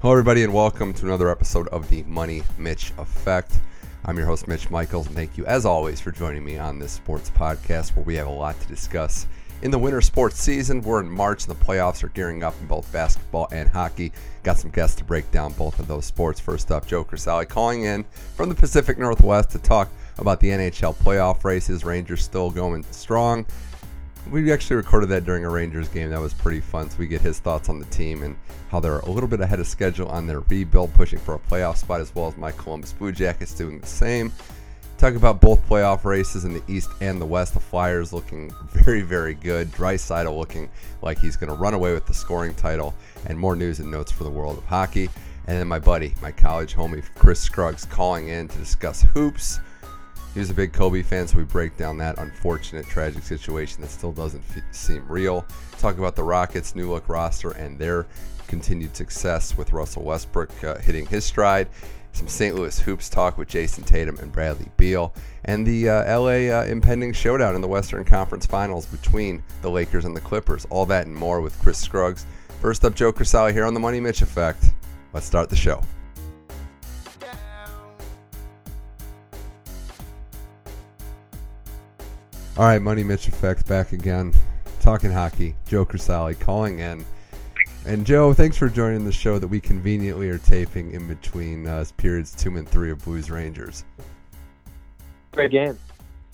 Hello, everybody, and welcome to another episode of the Money Mitch Effect. I'm your host, Mitch Michaels, and thank you, as always, for joining me on this sports podcast where we have a lot to discuss. In the winter sports season, we're in March, and the playoffs are gearing up in both basketball and hockey. Got some guests to break down both of those sports. First up, Joe Crisali calling in from the Pacific Northwest to talk about the NHL playoff races. Rangers still going strong we actually recorded that during a Rangers game. That was pretty fun. So we get his thoughts on the team and how they're a little bit ahead of schedule on their rebuild, pushing for a playoff spot, as well as my Columbus Blue Jackets doing the same. Talk about both playoff races in the East and the West. The Flyers looking very, very good. Draisaitl looking like he's going to run away with the scoring title. And more news and notes for the world of hockey. And then my buddy, my college homie, Chris Scruggs, calling in to discuss hoops he was a big Kobe fan, so we break down that unfortunate, tragic situation that still doesn't f- seem real. Talk about the Rockets' new look roster and their continued success with Russell Westbrook uh, hitting his stride. Some St. Louis hoops talk with Jayson Tatum and Bradley Beal, and the uh, LA uh, impending showdown in the Western Conference Finals between the Lakers and the Clippers. All that and more with Chris Scruggs. First up, Joe Crisali here on the Money Mitch Effect. Let's start the show. All right, Money Mitch Effect back again. Talking hockey. Joe Crisali calling in. And Joe, thanks for joining the show that we conveniently are taping in between uh, periods two and three of Blues Rangers. Great game.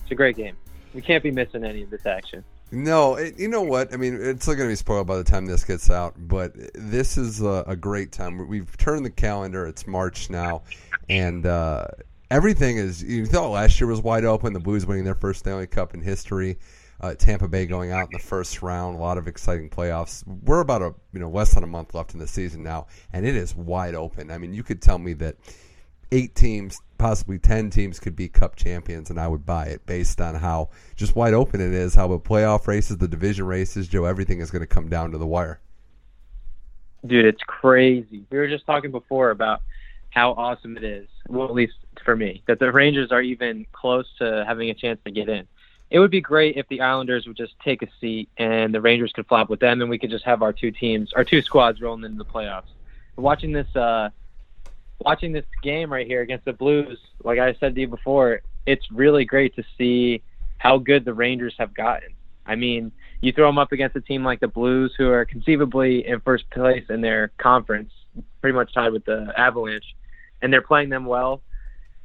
It's a great game. We can't be missing any of this action. No, it, you know what? I mean, it's still going to be spoiled by the time this gets out, but this is a, a great time. We've turned the calendar. It's March now, and uh, everything is. You thought last year was wide open. The Blues winning their first Stanley Cup in history. Uh, Tampa Bay going out in the first round. A lot of exciting playoffs. We're about a you know less than a month left in the season now, and it is wide open. I mean, you could tell me that eight teams, possibly ten teams, could be Cup champions, and I would buy it based on how just wide open it is. How the playoff races, the division races, Joe, everything is going to come down to the wire. Dude, it's crazy. We were just talking before about how awesome it is. Well, at least for me, that the Rangers are even close to having a chance to get in. It would be great if the Islanders would just take a seat and the Rangers could flop with them, and we could just have our two teams, our two squads, rolling into the playoffs. Watching this, uh, watching this game right here against the Blues, like I said to you before, it's really great to see how good the Rangers have gotten. I mean, you throw them up against a team like the Blues, who are conceivably in first place in their conference, pretty much tied with the Avalanche, and they're playing them well.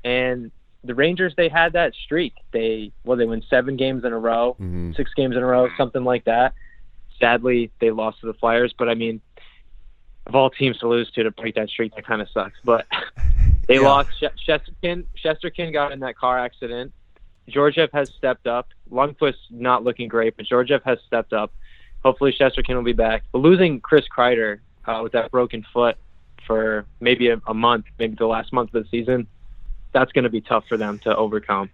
And the Rangers, they had that streak. They well, they win seven games in a row, mm-hmm. six games in a row, something like that. Sadly, they lost to the Flyers, but I mean, of all teams to lose to to break that streak, that kind of sucks. But they yeah. lost. Shesterkin, Shesterkin got in that car accident. Georgiev has stepped up. Lundqvist not looking great, but Georgiev has stepped up. Hopefully, Shesterkin will be back. But losing Chris Kreider uh, with that broken foot for maybe a, a month, maybe the last month of the season, that's going to be tough for them to overcome.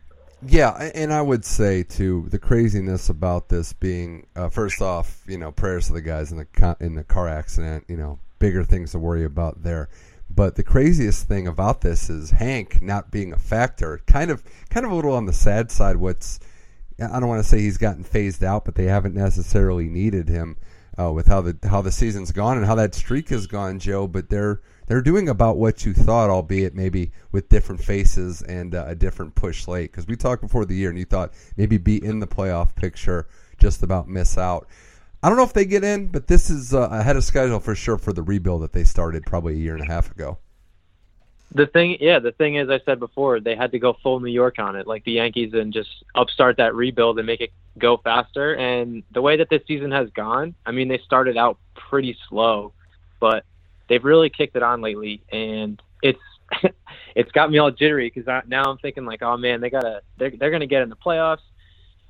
Yeah, and I would say too the craziness about this being uh, first off, you know, prayers to the guys in the in the car accident. You know, bigger things to worry about there. But the craziest thing about this is Hank not being a factor. Kind of, kind of a little on the sad side. What's I don't want to say he's gotten phased out, but they haven't necessarily needed him uh, with how the how the season's gone and how that streak has gone, Joe. But they're they're doing about what you thought, albeit maybe with different faces and uh, a different push late. Because we talked before the year, and you thought maybe be in the playoff picture, just about miss out. I don't know if they get in, but this is uh, ahead of schedule for sure for the rebuild that they started probably a year and a half ago. The thing, yeah, the thing is, I said before, they had to go full New York on it, like the Yankees, and just upstart that rebuild and make it go faster. And the way that this season has gone, I mean, they started out pretty slow, but they've really kicked it on lately, and it's it's got me all jittery because now I'm thinking like, oh man, they gotta they're they're gonna get in the playoffs,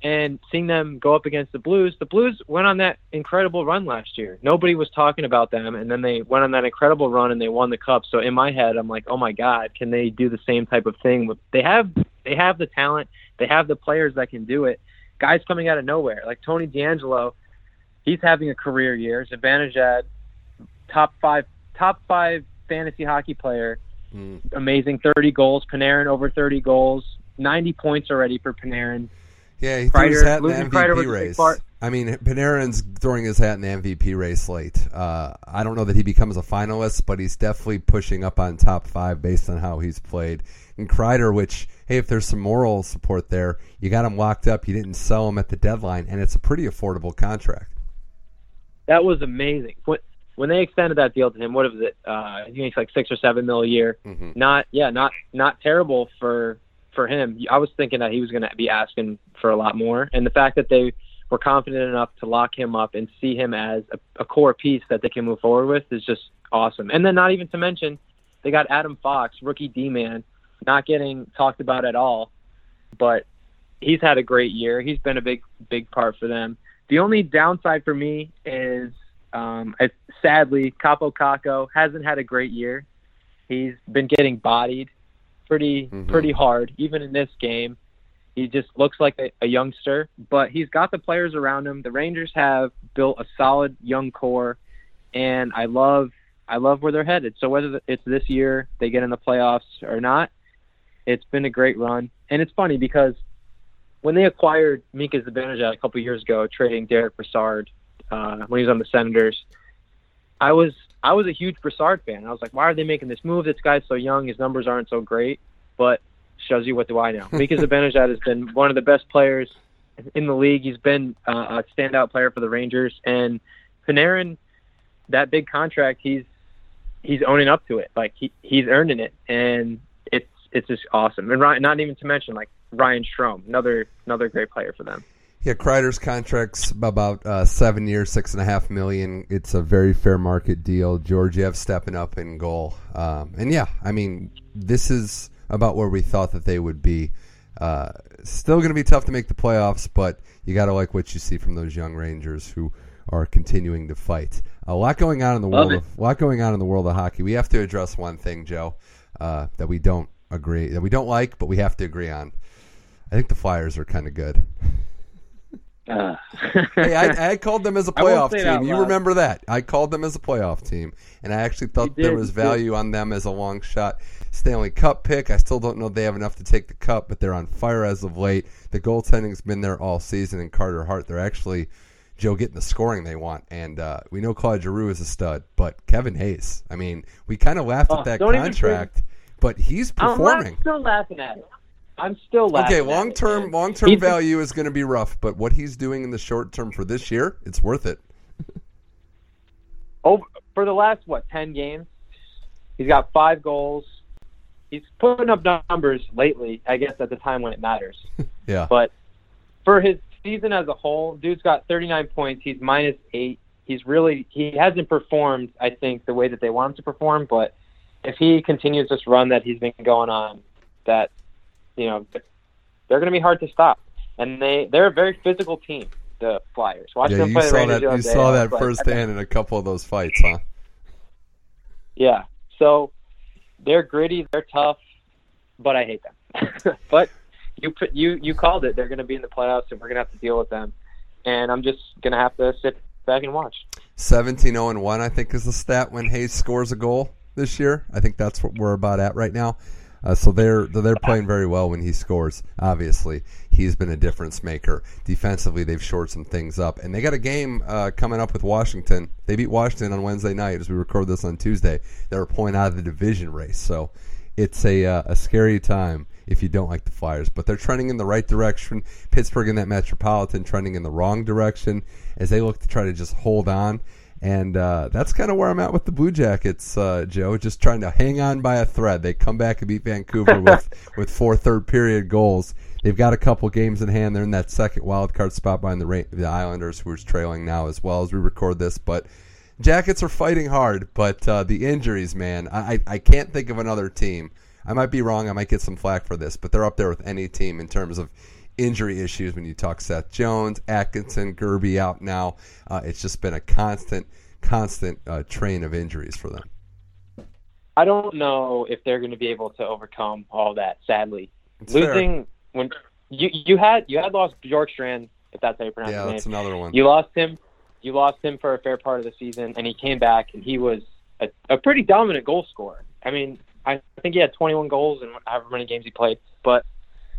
and seeing them go up against the Blues, the Blues went on that incredible run last year. Nobody was talking about them, and then they went on that incredible run and they won the cup. So in my head, I'm like, oh my god, can they do the same type of thing? They have they have the talent, they have the players that can do it. Guys coming out of nowhere like Tony DeAngelo, he's having a career year. Zibanejad, top five top five fantasy hockey player. Mm. Amazing, 30 goals. Panarin over 30 goals. 90 points already for Panarin. Yeah, he threw his hat in the MVP race. I mean, Panarin's throwing his hat in the MVP race late. Uh, I don't know that he becomes a finalist, but he's definitely pushing up on top five based on how he's played. And Kreider, which hey, if there's some moral support there, you got him locked up. You didn't sell him at the deadline, and it's a pretty affordable contract. That was amazing. When, when they extended that deal to him, what was it? Uh, he makes like six or seven mil a year. Mm-hmm. Not, yeah, not not terrible for for him. I was thinking that he was going to be asking for a lot more, and the fact that they were confident enough to lock him up and see him as a, a core piece that they can move forward with is just awesome. And then not even to mention, they got Adam Fox, rookie D man, not getting talked about at all, but he's had a great year. He's been a big big part for them. The only downside for me is um, I, sadly Kaapo Kakko hasn't had a great year. He's been getting bodied pretty mm-hmm. pretty hard, even in this game. He just looks like a, a youngster, but he's got the players around him. The Rangers have built a solid young core, and I love I love where they're headed. So whether it's this year they get in the playoffs or not, it's been a great run. And it's funny because when they acquired Mika Zibanejad a couple years ago, trading Derek Brassard uh, when he was on the Senators, I was I was a huge Brassard fan. I was like, why are they making this move? This guy's so young. His numbers aren't so great. But shows you what do I know. Mika Zibanejad has been one of the best players in the league. He's been uh, a standout player for the Rangers. And Panarin, that big contract, he's he's owning up to it. Like he he's earning it, and it's it's just awesome. And Ryan, not even to mention like Ryan Strome, another another great player for them. Yeah, Kreider's contract's about uh, seven years, six and a half million. It's a very fair market deal. Georgiev stepping up in goal, um, and yeah, I mean, this is about where we thought that they would be. Uh, still going to be tough to make the playoffs, but you got to like what you see from those young Rangers who are continuing to fight. A lot going on in the Love world. Of, a lot going on in the world of hockey. We have to address one thing, Joe, uh, that we don't agree, that we don't like, but we have to agree on. I think the Flyers are kind of good. Uh. hey, I, I, called them as a playoff team. You remember that? I called them as a playoff team, and I actually thought there was value on them as a long shot Stanley Cup pick. I still don't know they have enough to take the cup, but they're on fire as of late. The goaltending's been there all season, and Carter Hart, they're actually Joe getting the scoring they want. And uh, we know Claude Giroux is a stud, but Kevin Hayes. I mean, we kind of laughed oh, at that contract, but he's performing. I'm still laughing at it. I'm still laughing. Okay, long term, long term value is going to be rough, but what he's doing in the short term for this year, it's worth it. Over for the last what ten games, he's got five goals. He's putting up numbers lately. I guess at the time when it matters. yeah. But for his season as a whole, dude's got 39 points. He's minus eight. He's really he hasn't performed. I think the way that they want him to perform, but if he continues this run that he's been going on, that you know, they're going to be hard to stop. And they they're a very physical team, the Flyers. Watching yeah, them play the Rangers that, you saw that firsthand in a couple of those fights, huh? Yeah. So they're gritty, they're tough, but I hate them. but you put you you called it. They're going to be in the playoffs, and we're going to have to deal with them. And I'm just going to have to sit back and watch. 17 0 1, I think, is the stat when Hayes scores a goal this year. I think that's what we're about at right now. Uh, so they're they're playing very well when he scores. Obviously, he's been a difference maker. Defensively, they've shored some things up, and they got a game uh, coming up with Washington. They beat Washington on Wednesday night as we record this on Tuesday. They're a point out of the division race, so it's a uh, a scary time if you don't like the Flyers. But they're trending in the right direction. Pittsburgh in that Metropolitan trending in the wrong direction as they look to try to just hold on and uh, that's kind of where I'm at with the Blue Jackets, uh, Joe. Just trying to hang on by a thread. They come back and beat Vancouver with, with four third period goals. They've got a couple games in hand. They're in that second wild card spot behind the the Islanders, who are trailing now as well as we record this. But Jackets are fighting hard. But uh, the injuries, man, I, I can't think of another team. I might be wrong. I might get some flack for this, but they're up there with any team in terms of injury issues when you talk Seth Jones, Atkinson, Gerby out now. Uh, it's just been a constant, constant uh, train of injuries for them. I don't know if they're going to be able to overcome all that. Sadly, it's losing fair. when you you had you had lost Bjorkstrand, if that's how you pronounce it. yeah, that's another one. You lost him. You lost him for a fair part of the season, and he came back and he was a, a pretty dominant goal scorer. I mean, I think he had 21 goals in however many games he played. But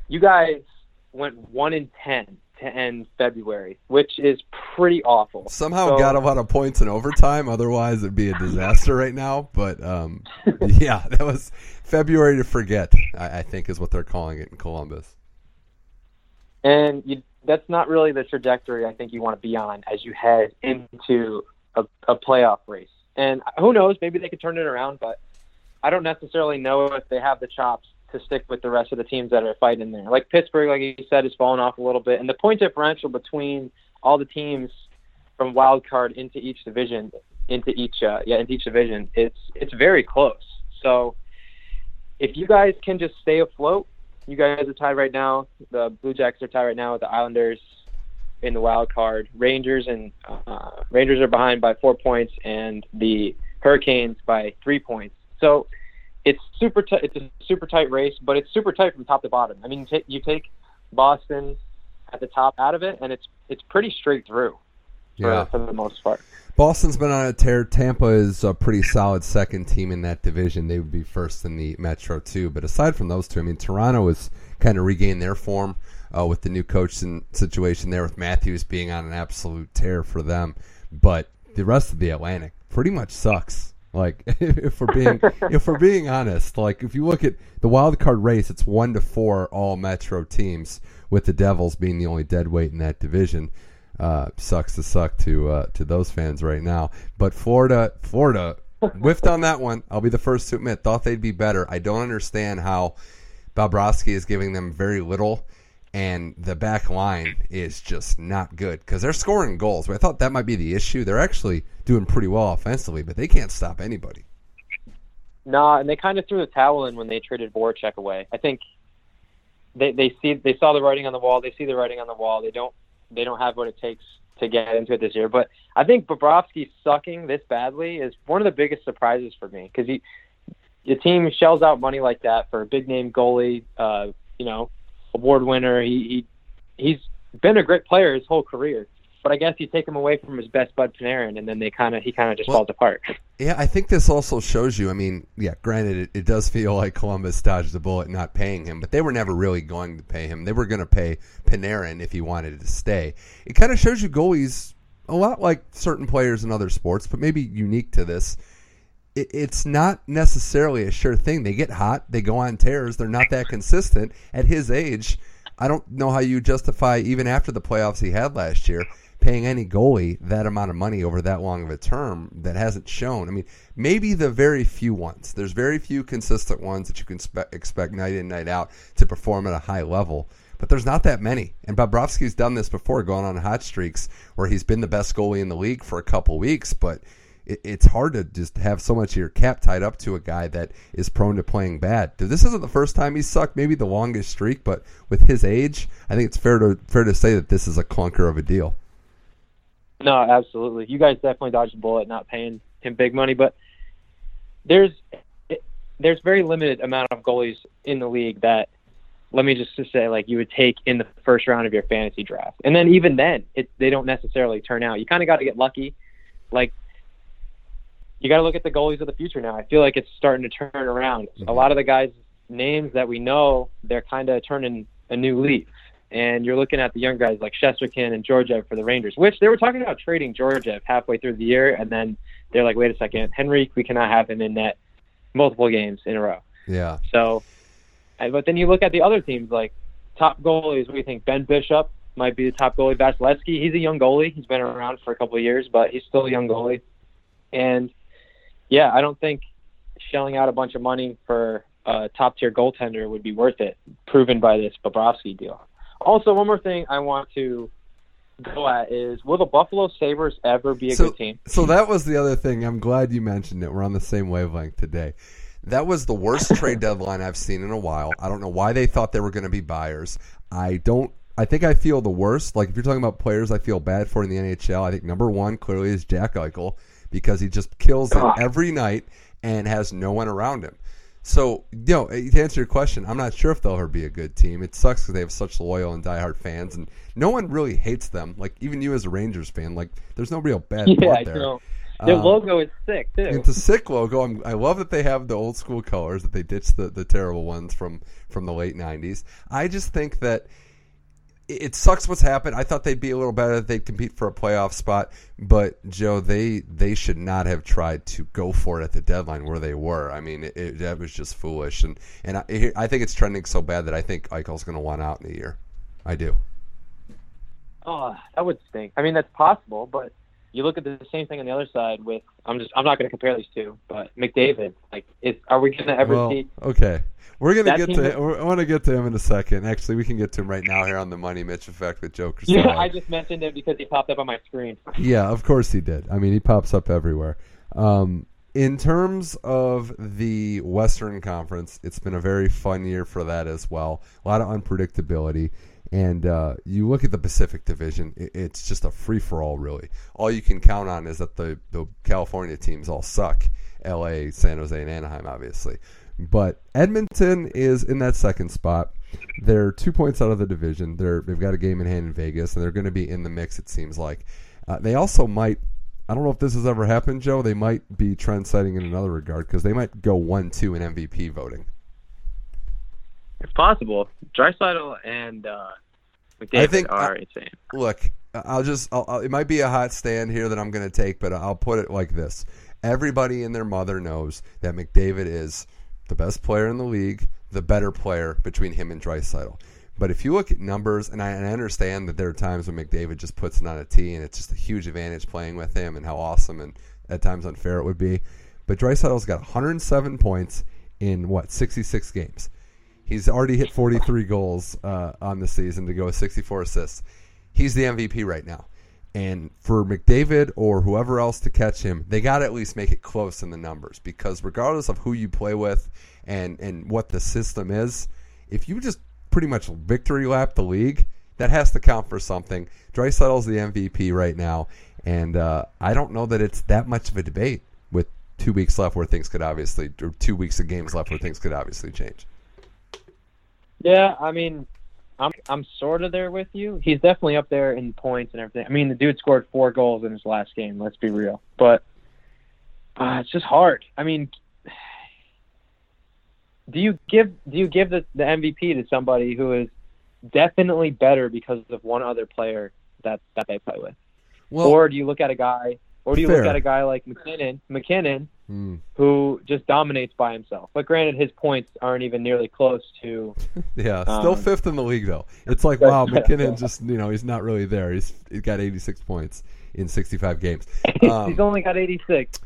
you guys went one in ten to end February, which is pretty awful. Somehow so, got a lot of points in overtime. Otherwise, it'd be a disaster right now. But um, yeah, that was February to forget. I, I, think is what they're calling it in Columbus. And you, that's not really the trajectory I think you want to be on as you head into a, a playoff race. And who knows? Maybe they could turn it around, but I don't necessarily know if they have the chops to stick with the rest of the teams that are fighting there. Like Pittsburgh, like you said, has fallen off a little bit, and the point differential between all the teams from wild card into each division, into each uh, yeah, into each division, it's it's very close. So if you guys can just stay afloat, you guys are tied right now. The Blue Jackets are tied right now with the Islanders in the wild card. Rangers and uh, Rangers are behind by four points, and the Hurricanes by three points. So it's super. T- it's a super tight race, but it's super tight from top to bottom. I mean, t- you take Boston at the top out of it, and it's it's pretty straight through. For, yeah. for the most part. Boston's been on a tear. Tampa is a pretty solid second team in that division. They would be first in the Metro too. But aside from those two, I mean, Toronto has kind of regained their form uh, with the new coach situation there, with Matthews being on an absolute tear for them. But the rest of the Atlantic pretty much sucks. Like if we're being if we're being honest, like if you look at the wild card race, it's one to four all Metro teams, with the Devils being the only dead weight in that division. Uh, sucks to suck to uh, to those fans right now. But Florida, Florida whiffed on that one. I'll be the first to admit. Thought they'd be better. I don't understand how Bobrovsky is giving them very little and the back line is just not good because they're scoring goals. I thought that might be the issue. They're actually doing pretty well offensively, but they can't stop anybody. Nah, and they kind of threw the towel in when they traded Voracek away. I think they they see they saw the writing on the wall. They see the writing on the wall. They don't they don't have what it takes to get into it this year. But I think Bobrovsky sucking this badly is one of the biggest surprises for me because he your team shells out money like that for a big name goalie. Uh, you know, award winner. He, he he's been a great player his whole career. But I guess you take him away from his best bud Panarin, and then they kind of he kind of just well, falls apart. Yeah, I think this also shows you. I mean, yeah, granted, it, it does feel like Columbus dodged a bullet not paying him, but they were never really going to pay him. They were going to pay Panarin if he wanted to stay. It kind of shows you goalies a lot like certain players in other sports, but maybe unique to this it's not necessarily a sure thing. They get hot, they go on tears, they're not that consistent. At his age, I don't know how you justify, even after the playoffs he had last year, paying any goalie that amount of money over that long of a term that hasn't shown. I mean, maybe the very few ones. There's very few consistent ones that you can spe- expect night in, night out to perform at a high level. But there's not that many. And Bobrovsky's done this before, going on hot streaks where he's been the best goalie in the league for a couple weeks, but – it, it's hard to just have so much of your cap tied up to a guy that is prone to playing bad. This isn't the first time he's sucked, maybe the longest streak, but with his age, I think it's fair to fair to say that this is a clunker of a deal. No, absolutely. You guys definitely dodged the bullet not paying him big money, but there's there's very limited amount of goalies in the league that let me just say like you would take in the first round of your fantasy draft. And then even then, it they don't necessarily turn out. You kind of got to get lucky. Like you got to look at the goalies of the future now. I feel like it's starting to turn around. Mm-hmm. A lot of the guys' names that we know, they're kind of turning a new leaf. And you're looking at the young guys like Shesterkin and Georgiev for the Rangers, which they were talking about trading Georgiev halfway through the year, and then they're like, wait a second, Henrik, we cannot have him in net multiple games in a row. Yeah. So, but then you look at the other teams like top goalies. What do you think? Ben Bishop might be the top goalie. Vasilevskiy, he's a young goalie. He's been around for a couple of years, but he's still a young goalie. And yeah, I don't think shelling out a bunch of money for a top tier goaltender would be worth it, proven by this Bobrovsky deal. Also, one more thing I want to go at is will the Buffalo Sabres ever be a so, good team? So that was the other thing. I'm glad you mentioned it. We're on the same wavelength today. That was the worst trade deadline I've seen in a while. I don't know why they thought they were going to be buyers. I don't I think I feel the worst. Like if you're talking about players I feel bad for in the NHL, I think number one clearly is Jack Eichel because he just kills it every night and has no one around him. So, you know, to answer your question, I'm not sure if they'll ever be a good team. It sucks because they have such loyal and diehard fans, and no one really hates them. Like even you as a Rangers fan, like there's no real bad yeah, blood there. Know. Their um, logo is sick too. It's a sick logo. I'm, i love that they have the old school colors that they ditched the, the terrible ones from from the late '90s. I just think that it sucks what's happened. I thought they'd be a little better. They'd compete for a playoff spot, but Joe, they they should not have tried to go for it at the deadline where they were. I mean, it, it, that was just foolish, and and I, I think it's trending so bad that I think Eichel's going to want out in a year. I do. Oh, that would stink. I mean, that's possible, but you look at the same thing on the other side with I'm just I'm not going to compare these two, but McDavid. Like, is are we going to ever well, see? Okay, we're going to That get to. I want to get to him in a second. Actually, we can get to him right now here on the Money Mitch Effect with Joe Yeah. I just mentioned it because he popped up on my screen. Yeah, of course he did. I mean, he pops up everywhere. Um, in terms of the Western Conference, it's been a very fun year for that as well. A lot of unpredictability. And uh, you look at the Pacific Division, it's just a free for all, really. All you can count on is that the, the California teams all suck LA, San Jose, and Anaheim, obviously. But Edmonton is in that second spot. They're two points out of the division. They're they've got a game in hand in Vegas, and they're going to be in the mix. It seems like uh, they also might. I don't know if this has ever happened, Joe. They might be trend setting in another regard because they might go one two in MVP voting. It's possible. Draisaitl and uh, McDavid I think- are insane. Look, I'll just. I'll, I'll, it might be a hot stand here that I'm going to take, but I'll put it like this: Everybody and their mother knows that McDavid is the best player in the league, the better player between him and Draisaitl. But if you look at numbers, and I, and I understand that there are times when McDavid just puts it on a tee, and it's just a huge advantage playing with him, and how awesome and at times unfair it would be. But Draisaitl's got 107 points in what 66 games. He's already hit 43 goals uh, on the season to go with 64 assists. He's the MVP right now. And for McDavid or whoever else to catch him, they got to at least make it close in the numbers because regardless of who you play with and, and what the system is, if you just pretty much victory lap the league, that has to count for something. Draisaitl's the MVP right now, and uh, I don't know that it's that much of a debate with two weeks left where things could obviously, or two weeks of games left where things could obviously change. Yeah, I mean, I'm I'm sort of there with you. He's definitely up there in points and everything. I mean, the dude scored four goals in his last game. Let's be real, but uh, it's just hard. I mean, do you give do you give the, the MVP to somebody who is definitely better because of one other player that that they play with, Well, or do you look at a guy, or do you Fair. look at a guy like MacKinnon, MacKinnon, hmm. who just dominates by himself? But granted, his points aren't even nearly close to Yeah, still Um, fifth in the league though. It's like wow, yeah. MacKinnon just you know he's not really there. He's he's got 86 points in 65 games. Um, He's only got 86.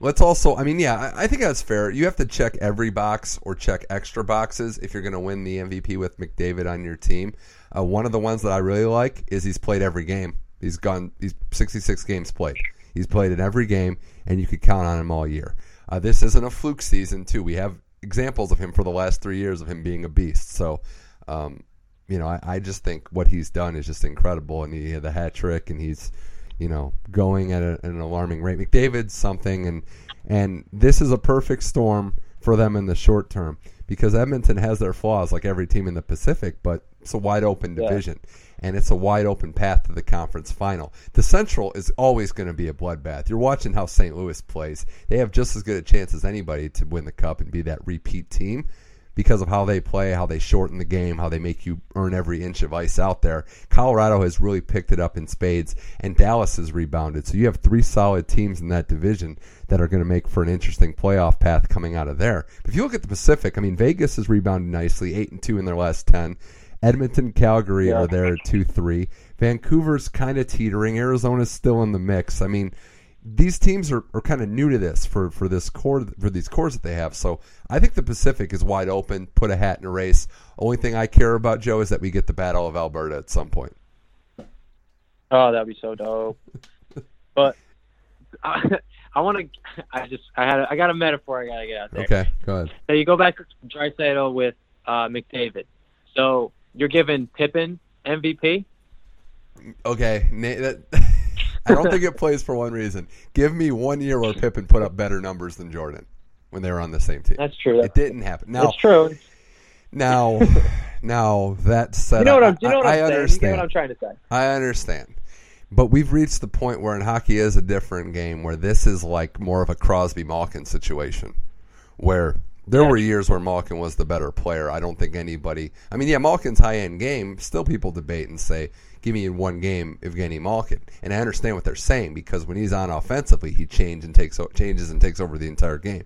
Let's also, I mean, yeah, I, I think that's fair. You have to check every box or check extra boxes if you're going to win the MVP with McDavid on your team. Uh, one of the ones that I really like is he's played every game. He's gone, he's 66 games played. He's played in every game, and you could count on him all year. Uh, this isn't a fluke season, too. We have examples of him for the last three years of him being a beast. So, um, you know, I, I just think what he's done is just incredible, and he had the hat trick, and he's, you know, going at, a, at an alarming rate. McDavid's something, and and this is a perfect storm for them in the short term because Edmonton has their flaws, like every team in the Pacific, but it's a wide open Yeah. division, and it's a wide open path to the conference final. The Central is always going to be a bloodbath. You're watching how St. Louis plays; they have just as good a chance as anybody to win the cup and be that repeat team because of how they play, how they shorten the game, how they make you earn every inch of ice out there. Colorado has really picked it up in spades, and Dallas has rebounded. So you have three solid teams in that division that are going to make for an interesting playoff path coming out of there. But if you look at the Pacific, I mean, Vegas has rebounded nicely, eight and two in their last ten. Edmonton, Calgary Yeah. are there at two three. Vancouver's kind of teetering. Arizona's still in the mix. I mean, these teams are, are kind of new to this for, for this core for these cores that they have. So I think the Pacific is wide open. Put a hat in a race. Only thing I care about, Joe, is that we get the Battle of Alberta at some point. Oh, that'd be so dope. but I, I want to. I just I had a, I got a metaphor I gotta get out there. Okay, go ahead. So you go back to Draisaitl with uh, McDavid. So you're giving Pippen MVP. Okay, that, I don't think it plays for one reason. Give me one year where Pippen put up better numbers than Jordan when they were on the same team. That's true. It didn't happen. Now, That's true. now, now that said, You know what I'm. You know what I I'm saying. You get understand. what I'm trying to say. I understand. But we've reached the point where in hockey is a different game where this is like more of a Crosby Malkin situation where there were years where Malkin was the better player. I don't think anybody. I mean, yeah, Malkin's high end game. Still, people debate and say, "Give me in one game Evgeny Malkin," and I understand what they're saying because when he's on offensively, he changes and takes changes and takes over the entire game.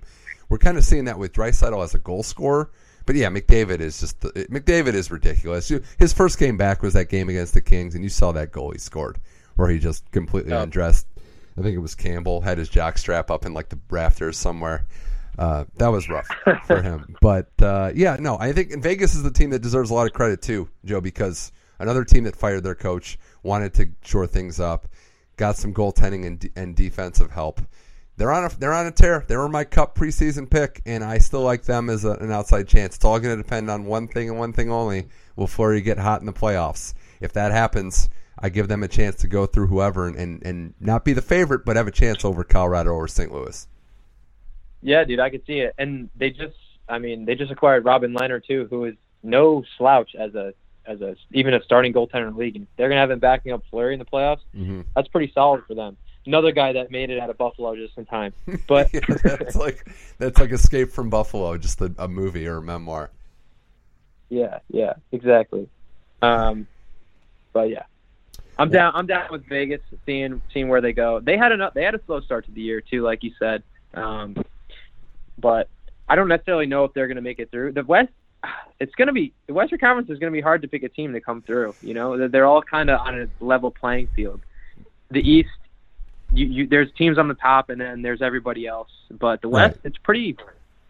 We're kind of seeing that with Draisaitl as a goal scorer. But yeah, McDavid is just McDavid is ridiculous. His first game back was that game against the Kings, and you saw that goal he scored, where he just completely undressed. I think it was Campbell had his jock strap up in like the rafters somewhere. Uh, that was rough for him. But uh, yeah, no, I think Vegas is the team that deserves a lot of credit too, Joe, because another team that fired their coach wanted to shore things up, got some goaltending and, and defensive help. They're on a they're on a tear. They were my Cup preseason pick, and I still like them as a, an outside chance. It's all going to depend on one thing and one thing only: Will Fleury get hot in the playoffs? If that happens, I give them a chance to go through whoever and, and, and not be the favorite, but have a chance over Colorado or St. Louis. Yeah, dude, I could see it. And they just, I mean, they just acquired Robin Lehner too, who is no slouch as a as a even a starting goaltender in the league. And they're gonna have him backing up Fleury in the playoffs. Mm-hmm. That's pretty solid for them. Another guy that made it out of Buffalo just in time. But yeah, that's like that's like Escape from Buffalo, just a, a movie or a memoir. Yeah, yeah, exactly. Um, but yeah, I'm down. I'm down with Vegas, seeing seeing where they go. They had a they had a slow start to the year too, like you said. Um, but I don't necessarily know if they're going to make it through. The West, it's going to be the Western Conference is going to be hard to pick a team to come through. You know, they're all kind of on a level playing field. The East, you, you there's teams on the top, and then there's everybody else. But the West, right. it's pretty,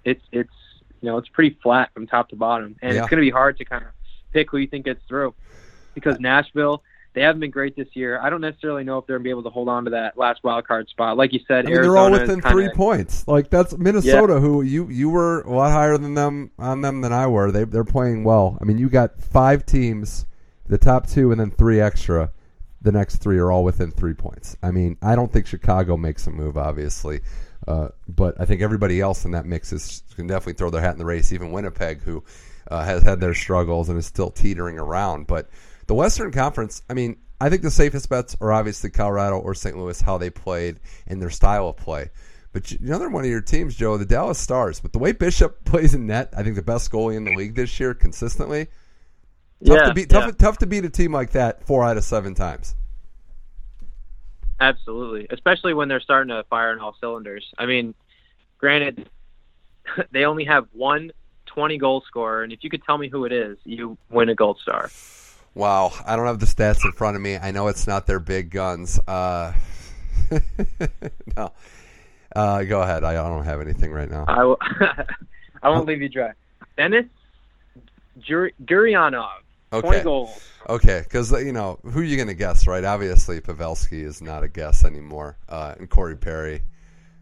it's it's you know it's pretty flat from top to bottom, and yeah. it's going to be hard to kind of pick who you think gets through because Nashville they haven't been great this year. I don't necessarily know if they're gonna be able to hold on to that last wild card spot. Like you said, I mean, they're all within kinda, three points. Like that's Minnesota, yeah. who you you were a lot higher than them on them than I were. They they're playing well. I mean, you got five teams, the top two, and then three extra. The next three are all within three points. I mean, I don't think Chicago makes a move, obviously, uh, but I think everybody else in that mix is can definitely throw their hat in the race. Even Winnipeg, who uh, has had their struggles and is still teetering around, but. The Western Conference, I mean, I think the safest bets are obviously Colorado or St. Louis, how they played and their style of play. But another one of your teams, Joe, the Dallas Stars. But the way Bishop plays in net, I think the best goalie in the league this year consistently. Tough yeah, to beat. Tough, yeah. tough to beat a team like that four out of seven times. Absolutely, especially when they're starting to fire on all cylinders. I mean, granted, they only have one 20 goal scorer, and if you could tell me who it is, you win a gold star. Wow, I don't have the stats in front of me. I know it's not their big guns. Uh, no, uh, go ahead. I don't have anything right now. I won't leave you dry. Denis Gurianov, okay. twenty goals. Okay, because you know who are you going to guess, right? Obviously, Pavelski is not a guess anymore, uh, and Corey Perry.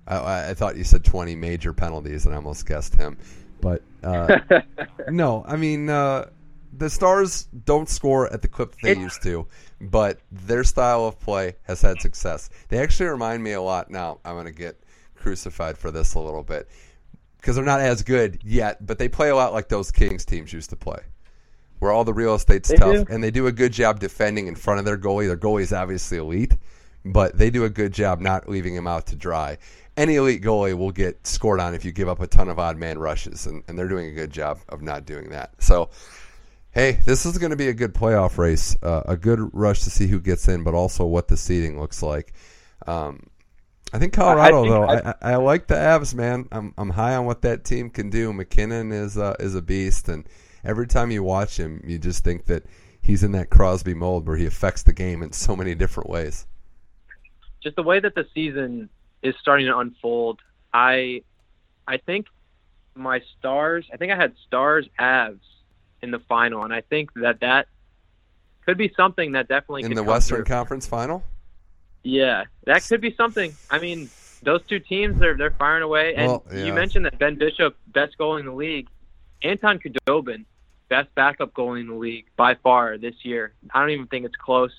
I, I, thought you said twenty major penalties, and I almost guessed him. But uh, no, I mean uh, the Stars don't score at the clip they it's, used to, but their style of play has had success. They actually remind me a lot. Now I'm going to get crucified for this a little bit because they're not as good yet, but they play a lot like those Kings teams used to play, where all the real estate's tough do. and they do a good job defending in front of their goalie. Their goalie is obviously elite, but they do a good job not leaving him out to dry. Any elite goalie will get scored on if you give up a ton of odd man rushes, and, and they're doing a good job of not doing that. So Hey, this is going to be a good playoff race, uh, a good rush to see who gets in, but also what the seeding looks like. Um, I think Colorado, I think though, I, I, I, like the Avs, man. I'm I'm high on what that team can do. MacKinnon is uh, is a beast, and every time you watch him, you just think that he's in that Crosby mold where he affects the game in so many different ways. Just the way that the season is starting to unfold, I I think my stars. I think I had stars Avs in the final, and I think that that could be something that definitely could in the Western through. Conference Final. Yeah, that could be something. I mean, those two teams they're they're firing away, and well, yeah. you mentioned that Ben Bishop, best goalie in the league, Anton Khudobin, best backup goalie in the league by far this year. I don't even think it's close.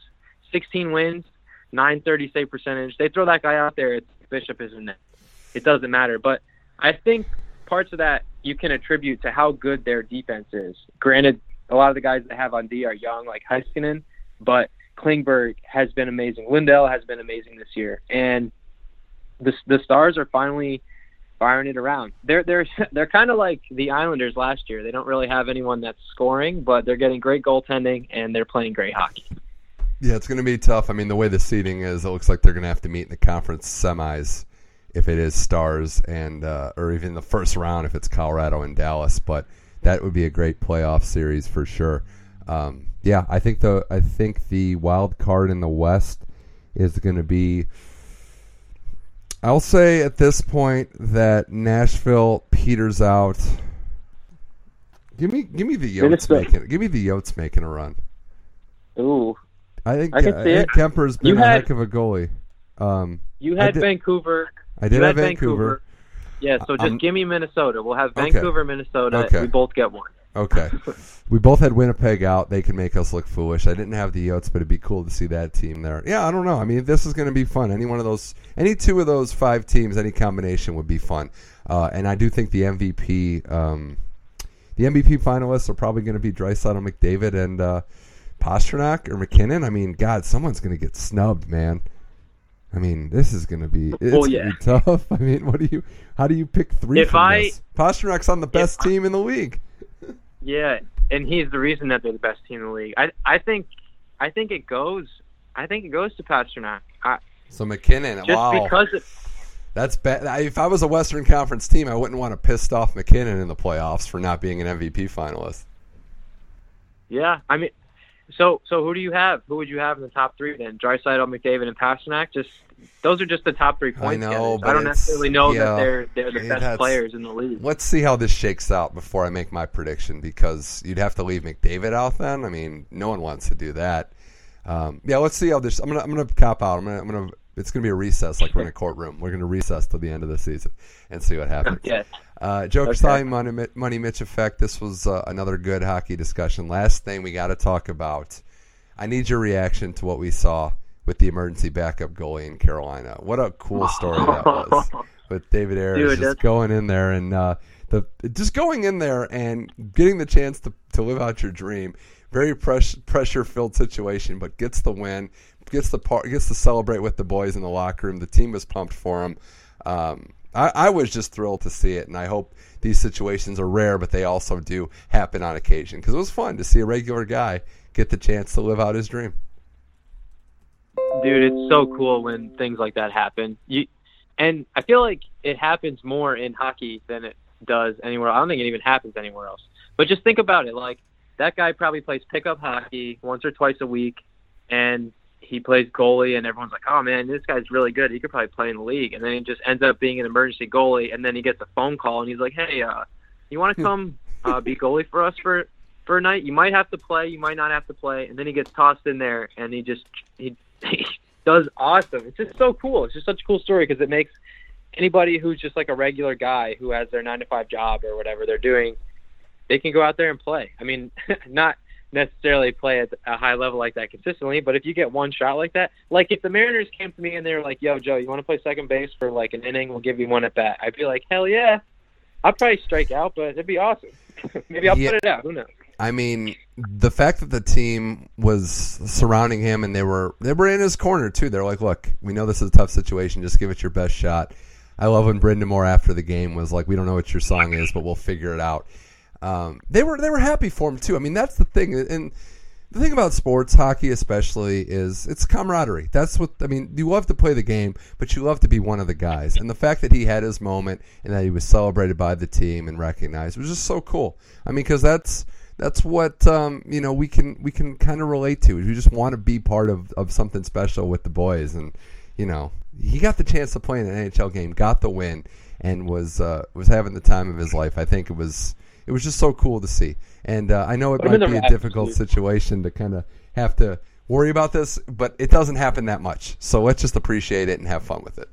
16 wins, 930 save percentage. They throw that guy out there, it's Bishop is in it. It doesn't matter. But I think parts of that you can attribute to how good their defense is. Granted, a lot of the guys they have on D are young, like Heiskanen, but Klingberg has been amazing. Lindell has been amazing this year, and the the Stars are finally firing it around. They're they're they're kind of like the Islanders last year. They don't really have anyone that's scoring, but they're getting great goaltending and they're playing great hockey. Yeah, it's going to be tough. I mean, the way the seeding is, it looks like they're going to have to meet in the conference semis if it is Stars and uh, or even the first round if it's Colorado and Dallas. But that would be a great playoff series for sure. Um, yeah, I think the I think the wild card in the West is going to be. I'll say at this point that Nashville peters out. Give me, give me the Yotes making. Give me the Yotes making a run. Ooh, I think I I think it. Kuemper's been You a had- heck of a goalie. Um, you had Vancouver. I did you have had Vancouver. Yeah, so just Um, give me Minnesota. We'll have Okay. Vancouver, Minnesota. Okay. We both get one. Okay. we both had Winnipeg out. They can make us look foolish. I didn't have the Yotes, but it'd be cool to see that team there. Yeah, I don't know. I mean, this is going to be fun. Any one of those, any two of those five teams, any combination would be fun. Uh, and I do think the MVP, um, the MVP finalists are probably going to be Draisaitl, McDavid, and uh, Pastrnak or MacKinnon. I mean, God, someone's going to get snubbed, man. I mean, this is going to be it's Well, gonna be tough. I mean, what do you? How do you pick three If I- this? Pastrnak's on the best I- team in the league. Yeah, and he's the reason that they're the best team in the league. I I think I think it goes. I think it goes to Pastrnak. I, So MacKinnon, just wow, because it, that's bad. If I was a Western Conference team, I wouldn't want to piss off MacKinnon in the playoffs for not being an MVP finalist. Yeah, I mean, so so who do you have? Who would you have in the top three then? Draisaitl, McDavid, and Pastrnak. Just those are just the top three point know, but I don't necessarily know yeah, that they're they're the best players in the league. Let's see how this shakes out before I make my prediction because you'd have to leave McDavid out then. I mean, no one wants to do that. Um, yeah, let's see how this. I'm gonna I'm gonna cop out. I'm gonna I'm gonna. It's gonna be a recess like we're in a courtroom. We're gonna recess till the end of the season and see what happens. Okay. Uh, Joe Okay. Money, Money Mitch effect. This was uh, another good hockey discussion. Last thing we got to talk about. I need your reaction to what we saw with the emergency backup goalie in Carolina. What a cool story that was with David Ayres just going in there and uh, the just going in there and getting the chance to, to live out your dream. Very press, pressure filled situation, but gets the win, gets the part, gets to celebrate with the boys in the locker room. The team was pumped for him. Um, I, I was just thrilled to see it, and I hope these situations are rare, but they also do happen on occasion because it was fun to see a regular guy get the chance to live out his dream. Dude, it's so cool when things like that happen. You, and I feel like it happens more in hockey than it does anywhere. I don't think it even happens anywhere else. But just think about it. Like that guy probably plays pickup hockey once or twice a week, and he plays goalie, and everyone's like, "Oh man, this guy's really good. He could probably play in the league." And then he just ends up being an emergency goalie, and then he gets a phone call, and he's like, "Hey, uh, you want to come uh, be goalie for us for for a night? You might have to play, you might not have to play." And then he gets tossed in there, and he just he he does awesome. It's just so cool. It's just such a cool story because it makes anybody who's just like a regular guy who has their nine to five job or whatever they're doing, they can go out there and play. I mean, not necessarily play at a high level like that consistently, but if you get one shot like that, like if the Mariners came to me and they were like, "Yo, Joe, you want to play second base for like an inning? We'll give you one at bat." I'd be like, "Hell yeah!" I'd probably strike out, but it'd be awesome. Maybe I'll Yeah. put it out. Who knows? I mean, the fact that the team was surrounding him and they were they were in his corner too. They're like, "Look, we know this is a tough situation. Just give it your best shot." I love when Brind'Amour after the game was like, "We don't know what your song is, but we'll figure it out." Um, they were they were happy for him too. I mean, that's the thing, and the thing about sports, hockey especially, is it's camaraderie. That's what I mean. You love to play the game, but you love to be one of the guys. And the fact that he had his moment and that he was celebrated by the team and recognized was just so cool. I mean, because that's that's what um, you know we can we can kind of relate to. We just want to be part of, of something special with the boys, and you know he got the chance to play in an NHL game, got the win, and was uh, was having the time of his life. I think it was it was just so cool to see. And uh, I know it might be a difficult situation to kind of have to worry about this, but it doesn't happen that much. So let's just appreciate it and have fun with it.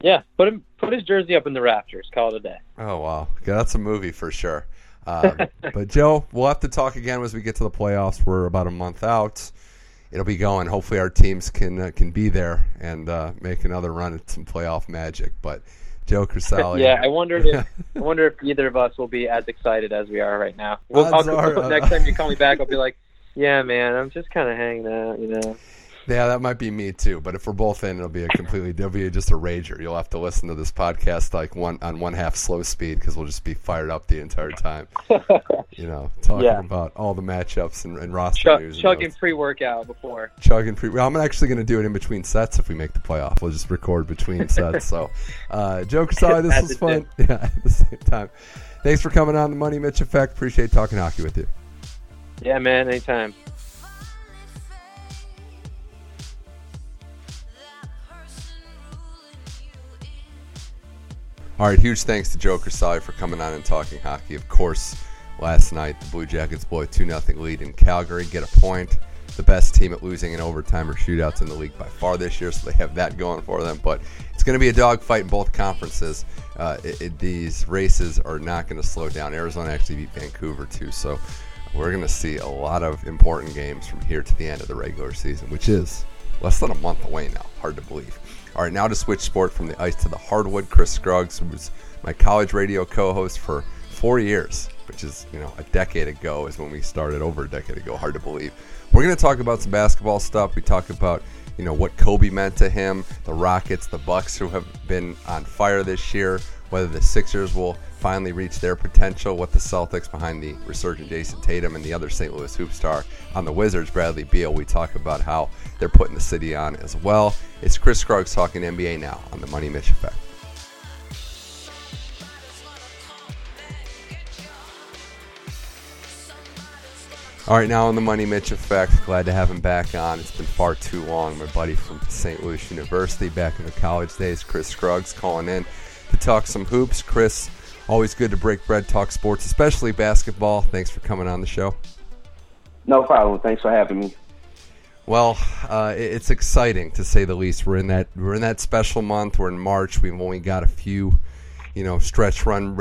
Yeah, put him put his jersey up in the rafters. Call it a day. Oh wow, that's a movie for sure. Um, but Joe, we'll have to talk again as we get to the playoffs. We're about a month out. It'll be going. Hopefully, our teams can uh, can be there and uh, make another run at some playoff magic. But Joe Crisali, Yeah, I wonder if I wonder if either of us will be as excited as we are right now. Well, Odds I'll, are, uh, next time you call me back, I'll be like, "Yeah, man, I'm just kind of hanging out," you know. Yeah, that might be me too. But if we're both in, it'll be a completely, it'll be just a rager. You'll have to listen to this podcast like one on one half slow speed because we'll just be fired up the entire time. you know, talking yeah. about all the matchups and, and roster Chug, news. Chugging pre workout before. Chugging pre. Well, I'm actually going to do it in between sets if we make the playoff. We'll just record between sets. So, uh, Joe Crisali, this was fun. Yeah, at the same time. Thanks for coming on the Money Mitch Effect. Appreciate talking hockey with you. Yeah, man. Anytime. All right, huge thanks to Joe Crisali for coming on and talking hockey. Of course, last night the Blue Jackets blow a 2 0 lead in Calgary, get a point. The best team at losing in overtime or shootouts in the league by far this year, so they have that going for them. But it's going to be a dogfight in both conferences. Uh, it, it, these races are not going to slow down. Arizona actually beat Vancouver, too, so we're going to see a lot of important games from here to the end of the regular season, which is less than a month away now. Hard to believe. All right, now to switch sport from the ice to the hardwood. Chris Scruggs was my college radio co-host for four years, which is you know a decade ago is when we started. Over a decade ago, hard to believe. We're going to talk about some basketball stuff. We talk about you know what Kobe meant to him, the Rockets, the Bucks who have been on fire this year, whether the Sixers will finally reach their potential, what the Celtics behind the resurgent Jayson Tatum and the other St. Louis hoop star on the Wizards, Bradley Beal. We talk about how they're putting the city on as well. It's Chris Scruggs talking NBA now on the Money Mitch Effect. All right, now on the Money Mitch Effect. Glad to have him back on. It's been far too long. My buddy from St. Louis University back in the college days, Chris Scruggs, calling in to talk some hoops. Chris, always good to break bread, talk sports, especially basketball. Thanks for coming on the show. No problem. Thanks for having me. Well, uh, it's exciting to say the least. We're in that we're in that special month. We're in March. We've only got a few, you know, stretch run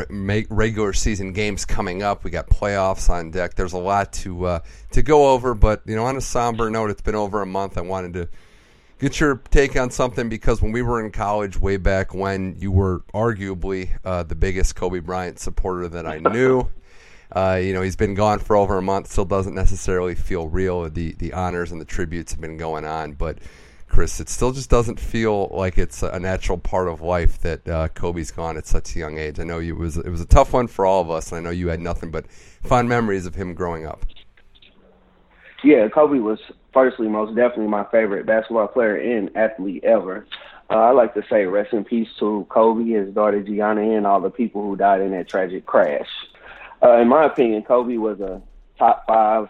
regular season games coming up. We got playoffs on deck. There's a lot to uh, to go over, but you know, on a somber note, it's been over a month. I wanted to get your take on something because when we were in college way back when, you were arguably uh, the biggest Kobe Bryant supporter that I knew. Uh, you know, he's been gone for over a month. Still doesn't necessarily feel real. The the honors and the tributes have been going on, but Chris, it still just doesn't feel like it's a natural part of life that uh, Kobe's gone at such a young age. I know you, it was it was a tough one for all of us, and I know you had nothing but fond memories of him growing up. Yeah, Kobe was firstly most definitely my favorite basketball player and athlete ever. Uh, I like to say rest in peace to Kobe, his daughter Gianna, and all the people who died in that tragic crash. Uh, in my opinion, Kobe was a top five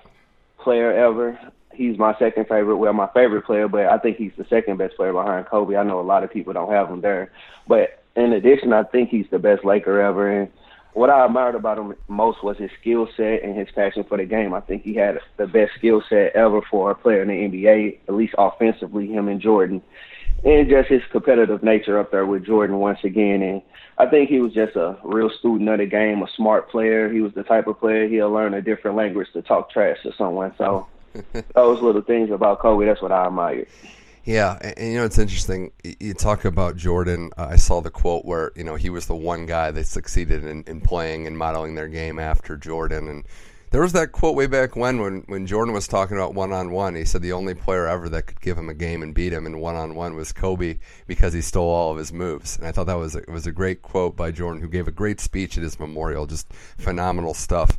player ever. He's my second favorite, well, my favorite player, but I think he's the second best player behind Kobe. I know a lot of people don't have him there, but in addition, I think he's the best Laker ever. And what I admired about him most was his skill set and his passion for the game. I think he had the best skill set ever for a player in the NBA, at least offensively, him and Jordan. And just his competitive nature up there with Jordan once again. And I think he was just a real student of the game, a smart player. He was the type of player he'll learn a different language to talk trash to someone. So those little things about Kobe, that's what I admired. Yeah, and, and, you know it's interesting. You talk about Jordan. Uh, I saw the quote where you know he was the one guy that succeeded in, in playing and modeling their game after Jordan, and there was that quote way back when when when Jordan was talking about one on one. He said the only player ever that could give him a game and beat him in one on one was Kobe because he stole all of his moves. And I thought that was a, it was a great quote by Jordan, who gave a great speech at his memorial. Just phenomenal stuff.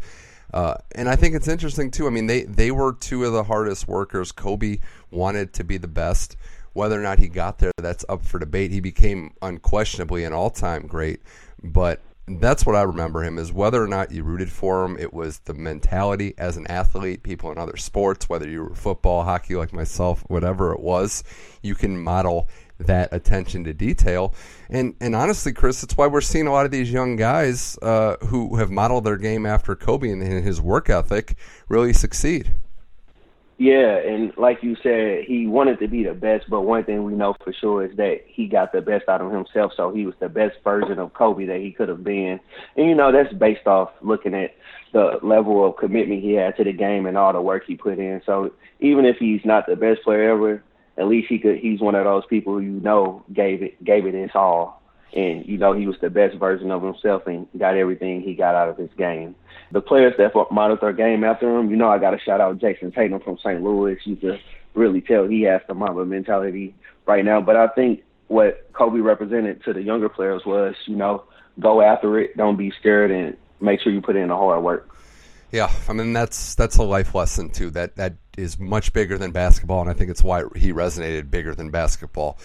Uh, and I think it's interesting too. I mean, they they were two of the hardest workers. Kobe wanted to be the best. Whether or not he got there, that's up for debate. He became unquestionably an all-time great, but that's what I remember him is whether or not you rooted for him. It was the mentality as an athlete, people in other sports, whether you were football, hockey like myself, whatever it was, you can model that attention to detail. And and honestly, Chris, that's why we're seeing a lot of these young guys uh, who have modeled their game after Kobe and his work ethic really succeed. Yeah, and like you said, he wanted to be the best, but one thing we know for sure is that he got the best out of himself. So he was the best version of Kobe that he could have been. And you know, that's based off looking at the level of commitment he had to the game and all the work he put in. So even if he's not the best player ever, at least he could. He's one of those people who you know gave it gave it his all, and you know he was the best version of himself and got everything he got out of his game. The players that modeled their game after him, you know, I got to shout out Jayson Tatum from St. Louis. You the really tell he has the Mamba mentality right now. But I think what Kobe represented to the younger players was, you know, go after it, don't be scared, and make sure you put in the hard work. Yeah, I mean that's that's a life lesson too. That that is much bigger than basketball, and I think it's why he resonated bigger than basketball.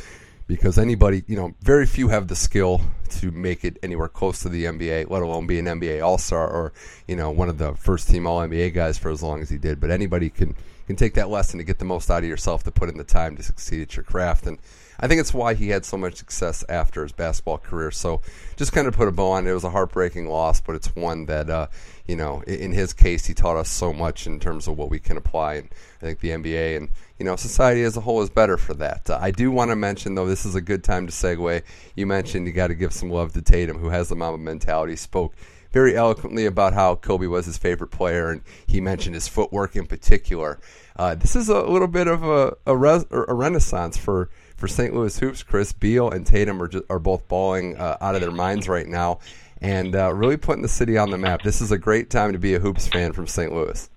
Because anybody, you know, very few have the skill to make it anywhere close to the NBA, let alone be an NBA All Star or you know one of the first team All NBA guys for as long as he did. But anybody can can take that lesson to get the most out of yourself to put in the time to succeed at your craft. And I think it's why he had so much success after his basketball career. So just kind of put a bow on it. It was a heartbreaking loss, but it's one that, uh, you know, in his case, he taught us so much in terms of what we can apply. And I think the NBA and, you know, society as a whole is better for that. Uh, I do want to mention, though, this is a good time to segue. You mentioned you got to give some love to Tatum, who has the Mamba mentality, spoke very eloquently about how Kobe was his favorite player, and he mentioned his footwork in particular. Uh, this is a little bit of a, a, res- a renaissance for for St. Louis hoops. Chris Beal and Tatum are just, are both balling uh, out of their minds right now, and uh, really putting the city on the map. This is a great time to be a hoops fan from St. Louis.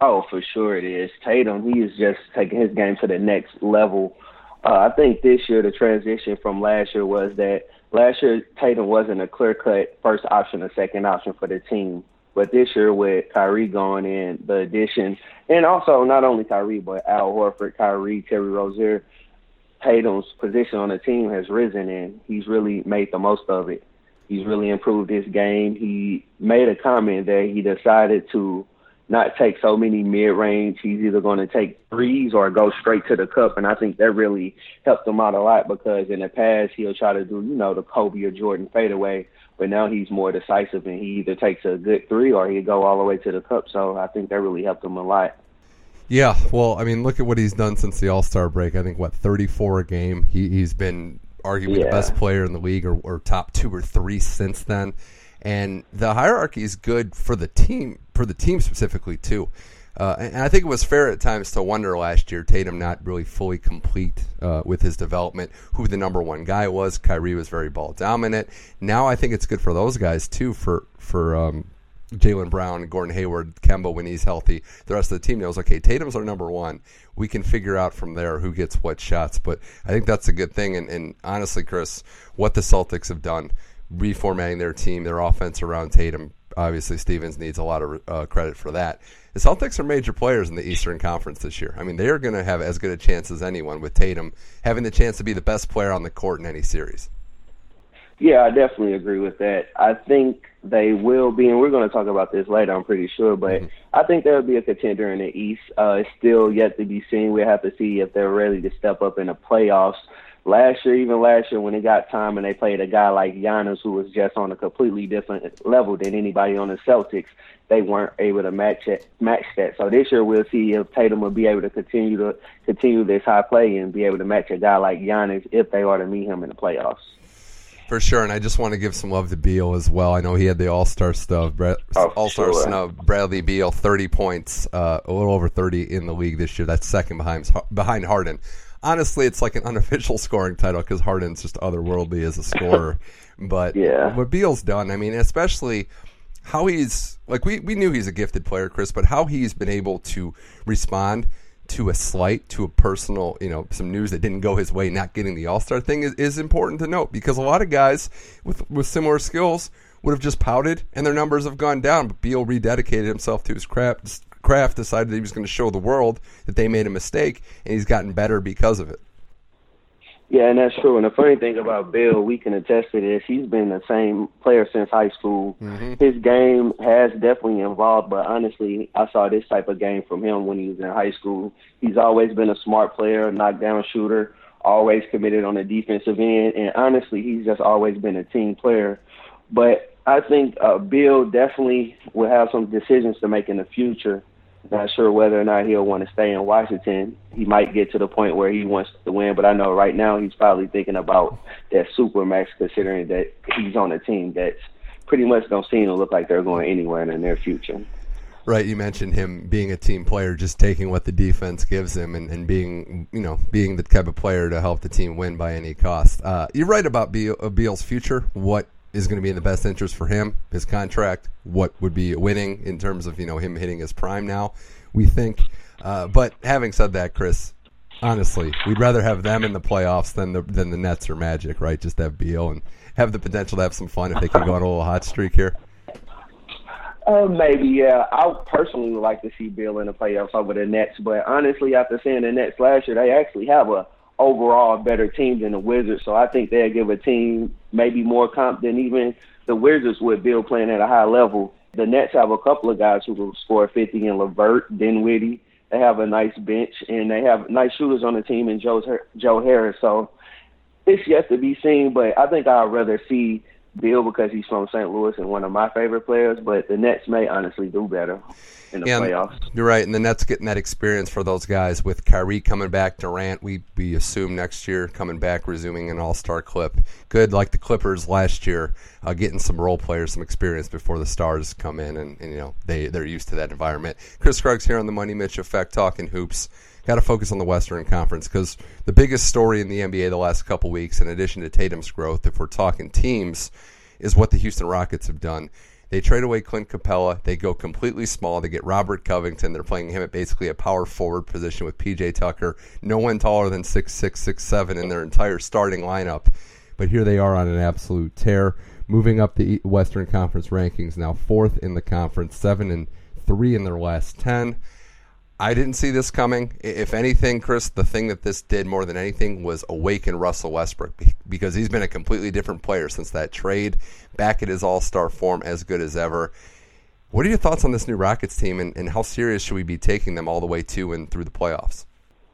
Oh, for sure it is. Tatum, he is just taking his game to the next level. Uh, I think this year the transition from last year was that last year Tatum wasn't a clear cut first option or second option for the team. But this year with Kyrie going in, the addition, and also not only Kyrie, but Al Horford, Kyrie, Terry Rozier, Tatum's position on the team has risen and he's really made the most of it. He's really improved his game. He made a comment that he decided to not take so many mid range. He's either going to take threes or go straight to the cup. And I think that really helped him out a lot because in the past he'll try to do, you know, the Kobe or Jordan fadeaway, but now he's more decisive and he either takes a good three or he'll go all the way to the cup. So I think that really helped him a lot. Yeah, well, I mean, look at what he's done since the All Star break. I think what thirty four a game. He he's been arguably yeah. the best player in the league, or, or top two or three since then. And the hierarchy is good for the team, for the team specifically too. Uh, and I think it was fair at times to wonder last year, Tatum not really fully complete uh, with his development, who the number one guy was. Kyrie was very ball dominant. Now I think it's good for those guys too, for for um, Jaylen Brown, Gordon Hayward, Kemba when he's healthy. The rest of the team knows, okay, Tatum's our number one. We can figure out from there who gets what shots. But I think that's a good thing. And, and honestly, Chris, what the Celtics have done, reformatting their team, their offense around Tatum, obviously Stevens needs a lot of uh, credit for that. The Celtics are major players in the Eastern Conference this year. I mean, they are going to have as good a chance as anyone with Tatum having the chance to be the best player on the court in any series. Yeah, I definitely agree with that. I think they will be, and we're going to talk about this later, I'm pretty sure, but mm-hmm. I think they'll be a contender in the East. Uh, it's still yet to be seen. We have to see if they're ready to step up in the playoffs. Last year, even last year, when it got time and they played a guy like Giannis, who was just on a completely different level than anybody on the Celtics, they weren't able to match it, match that. So this year, we'll see if Tatum will be able to continue to continue this high play and be able to match a guy like Giannis if they are to meet him in the playoffs. For sure, and I just want to give some love to Beal as well. I know he had the All Star stuff, oh, All Star sure. snub. Bradley Beal, thirty points, uh, a little over thirty in the league this year. That's second behind behind Harden. Honestly, it's like an unofficial scoring title because Harden's just otherworldly as a scorer. but yeah. what Beal's done, I mean, especially how he's like we we knew he's a gifted player, Chris, but how he's been able to respond to a slight, to a personal, you know, some news that didn't go his way, not getting the All Star thing is, is important to note because a lot of guys with with similar skills would have just pouted and their numbers have gone down. But Beal rededicated himself to his craft, craft decided he was going to show the world that they made a mistake, and he's gotten better because of it. Yeah, and that's true. And the funny thing about Beal, we can attest to this. He's been the same player since high school. Mm-hmm. His game has definitely evolved, but honestly, I saw this type of game from him when he was in high school. He's always been a smart player, a knockdown shooter, always committed on the defensive end, and honestly, he's just always been a team player. But I think uh, Beal definitely will have some decisions to make in the future not sure whether or not he'll want to stay in Washington. He might get to the point where he wants to win, but I know right now he's probably thinking about that super max, considering that he's on a team that's pretty much don't seem to look like they're going anywhere in the near future. Right, you mentioned him being a team player, just taking what the defense gives him, and, and being, you know, being the type of player to help the team win by any cost. Uh, you're right about Beal, uh, Beal's future. What is going to be in the best interest for him, his contract, what would be winning in terms of you know him hitting his prime now. We think, uh, but having said that, Chris, honestly, we'd rather have them in the playoffs than the than the Nets or Magic, right? Just have Beal and have the potential to have some fun if they can go on a little hot streak here. Uh, maybe, yeah. I personally would like to see Beal in the playoffs over the Nets, but honestly, after seeing the Nets last year, they actually have a overall a better team than the Wizards. So I think they'll give a team maybe more comp than even the Wizards would Beal playing at a high level. The Nets have a couple of guys who will score 50 in LeVert, Dinwiddie. They have a nice bench and they have nice shooters on the team in Joe Joe Harris. So it's yet to be seen, but I think I'd rather see Beal because he's from St. Louis and one of my favorite players. But the Nets may honestly do better in the yeah, playoffs. You're right, and the Nets getting that experience for those guys with Kyrie coming back, Durant. We we assume next year coming back, resuming an All Star clip. Good, like the Clippers last year, uh, getting some role players some experience before the stars come in, and, and you know they they're used to that environment. Chris Scruggs here on the Money Mitch Effect, talking hoops. Got to focus on the Western Conference because the biggest story in the NBA the last couple weeks, in addition to Tatum's growth, if we're talking teams, is what the Houston Rockets have done they trade away Clint Capela. They go completely small. They get Robert Covington. They're playing him at basically a power forward position with PJ Tucker. No one taller than six six six seven in their entire starting lineup. But here they are on an absolute tear, moving up the Western Conference rankings. Now fourth in the conference, seven and three in their last ten. I didn't see this coming. If anything, Chris, the thing that this did more than anything was awaken Russell Westbrook because he's been a completely different player since that trade, back at his all star form, as good as ever. What are your thoughts on this new Rockets team and, and how serious should we be taking them all the way to and through the playoffs?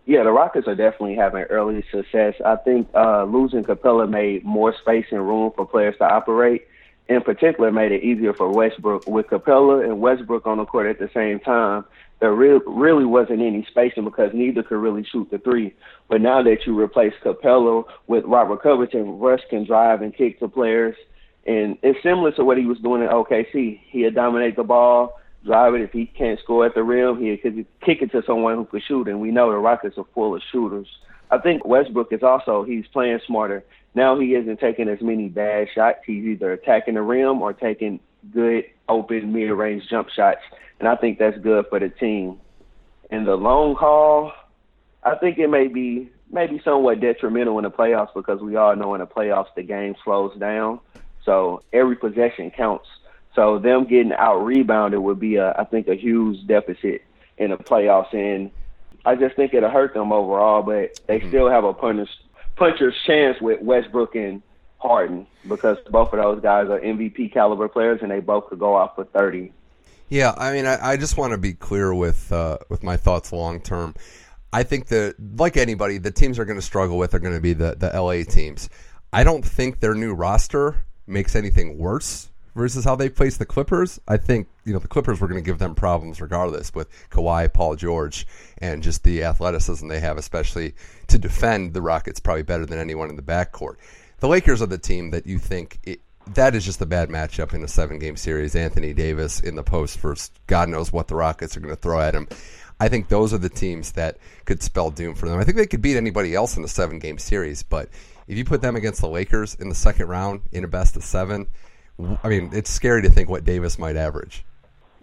Yeah, the Rockets are definitely having early success. I think uh, losing Capela made more space and room for players to operate. In particular, made it easier for Westbrook. With Capela and Westbrook on the court at the same time, there really, really wasn't any spacing because neither could really shoot the three. But now that you replace Capela with Robert Covington, Russ can drive and kick to players. And it's similar to what he was doing in OKC. He'd dominate the ball, drive it. If he can't score at the rim, he'd kick it to someone who could shoot. And we know the Rockets are full of shooters. I think Westbrook is also, he's playing smarter. Now he isn't taking as many bad shots. He's either attacking the rim or taking good open mid-range jump shots and I think that's good for the team. In the long haul, I think it may be maybe somewhat detrimental in the playoffs because we all know in the playoffs the game slows down, so every possession counts. So them getting out rebounded would be a I think a huge deficit in the playoffs, and I just think it'll hurt them overall. But they mm-hmm. still have a puncher's puncher's chance with Westbrook and Harden because both of those guys are MVP caliber players, and they both could go off for thirty yeah, I mean, I, I just want to be clear with uh, with my thoughts long term. I think that, like anybody, the teams are going to struggle with are going to be the the LA teams. I don't think their new roster makes anything worse versus how they placed the Clippers. I think you know the Clippers were going to give them problems regardless with Kawhi, Paul George, and just the athleticism they have, especially to defend the Rockets, probably better than anyone in the backcourt. The Lakers are the team that you think it, that is just a bad matchup in a seven game series. Anthony Davis in the post for God knows what the Rockets are going to throw at him. I think those are the teams that could spell doom for them. I think they could beat anybody else in a seven game series, but if you put them against the Lakers in the second round in a best of seven, I mean, it's scary to think what Davis might average.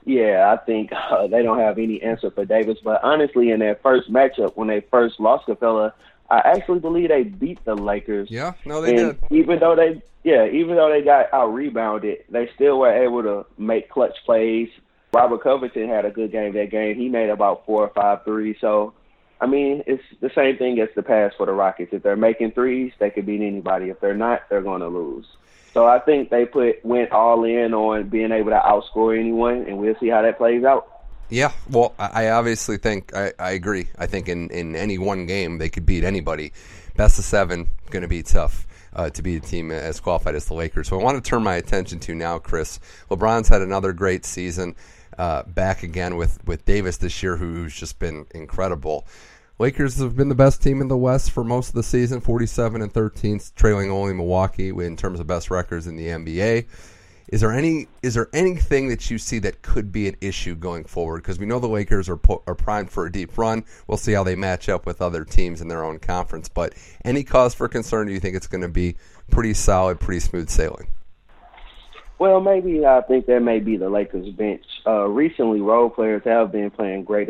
Yeah, I think uh, they don't have any answer for Davis. But honestly, in their first matchup, when they first lost Capela, I actually believe they beat the Lakers. Yeah, no, they and did. Even though they, yeah, even though they got out rebounded, they still were able to make clutch plays. Robert Covington had a good game that game. He made about four or five threes. So, I mean, it's the same thing as the pass for the Rockets. If they're making threes, they could beat anybody. If they're not, they're going to lose. So I think they put went all in on being able to outscore anyone, and we'll see how that plays out. Yeah, well, I obviously think I, I agree. I think in, in any one game they could beat anybody. Best of seven going to be tough uh, to beat a team as qualified as the Lakers. So I want to turn my attention to now, Chris. LeBron's had another great season. Uh, back again with, with Davis this year, who's just been incredible. Lakers have been the best team in the West for most of the season, 47 and 13, trailing only Milwaukee in terms of best records in the NBA. Is there any is there anything that you see that could be an issue going forward? Because we know the Lakers are are primed for a deep run. We'll see how they match up with other teams in their own conference. But any cause for concern? Do you think it's going to be pretty solid, pretty smooth sailing? Well, maybe I think that may be the Lakers bench. Uh, recently, role players have been playing great,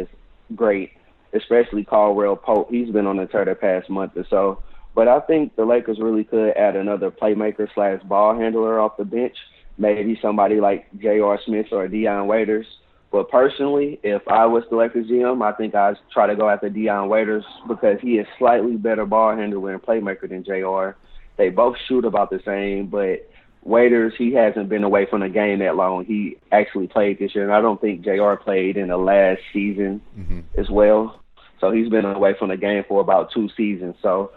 great, especially Caldwell Pope. He's been on the tear the past month or so. But I think the Lakers really could add another playmaker slash ball handler off the bench. Maybe somebody like J.R. Smith or Dion Waiters. But personally, if I was the Lakers GM, I think I'd try to go after Dion Waiters because he is slightly better ball handler and playmaker than JR. They both shoot about the same, but Waiters, he hasn't been away from the game that long. He actually played this year, and I don't think JR played in the last season mm-hmm. as well. So he's been away from the game for about two seasons. So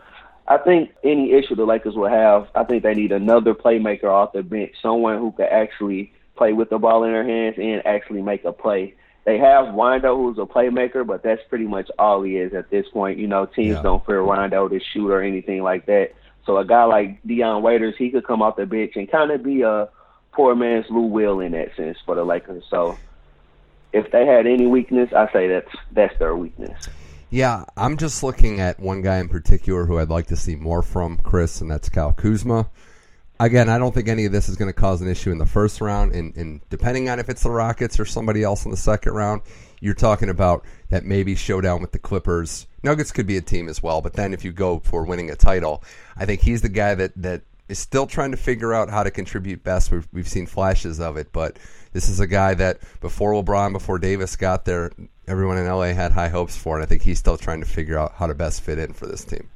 I think any issue the Lakers will have, I think they need another playmaker off the bench, someone who could actually play with the ball in their hands and actually make a play. They have Rondo, who's a playmaker, but that's pretty much all he is at this point. You know, teams yeah. don't fear Rondo to shoot or anything like that. So a guy like Dion Waiters, he could come off the bench and kind of be a poor man's Lou Will in that sense for the Lakers. So if they had any weakness, I say that's that's their weakness. Yeah, I'm just looking at one guy in particular who I'd like to see more from, Chris, and that's Kyle Kuzma again, I don't think any of this is going to cause an issue in the first round. And, and, depending on if it's the Rockets or somebody else in the second round, you're talking about that maybe showdown with the Clippers. Nuggets could be a team as well, but then if you go for winning a title, I think he's the guy that that is still trying to figure out how to contribute best. We've, we've seen flashes of it, but this is a guy that before LeBron, before Davis got there, everyone in LA had high hopes for, and I think he's still trying to figure out how to best fit in for this team.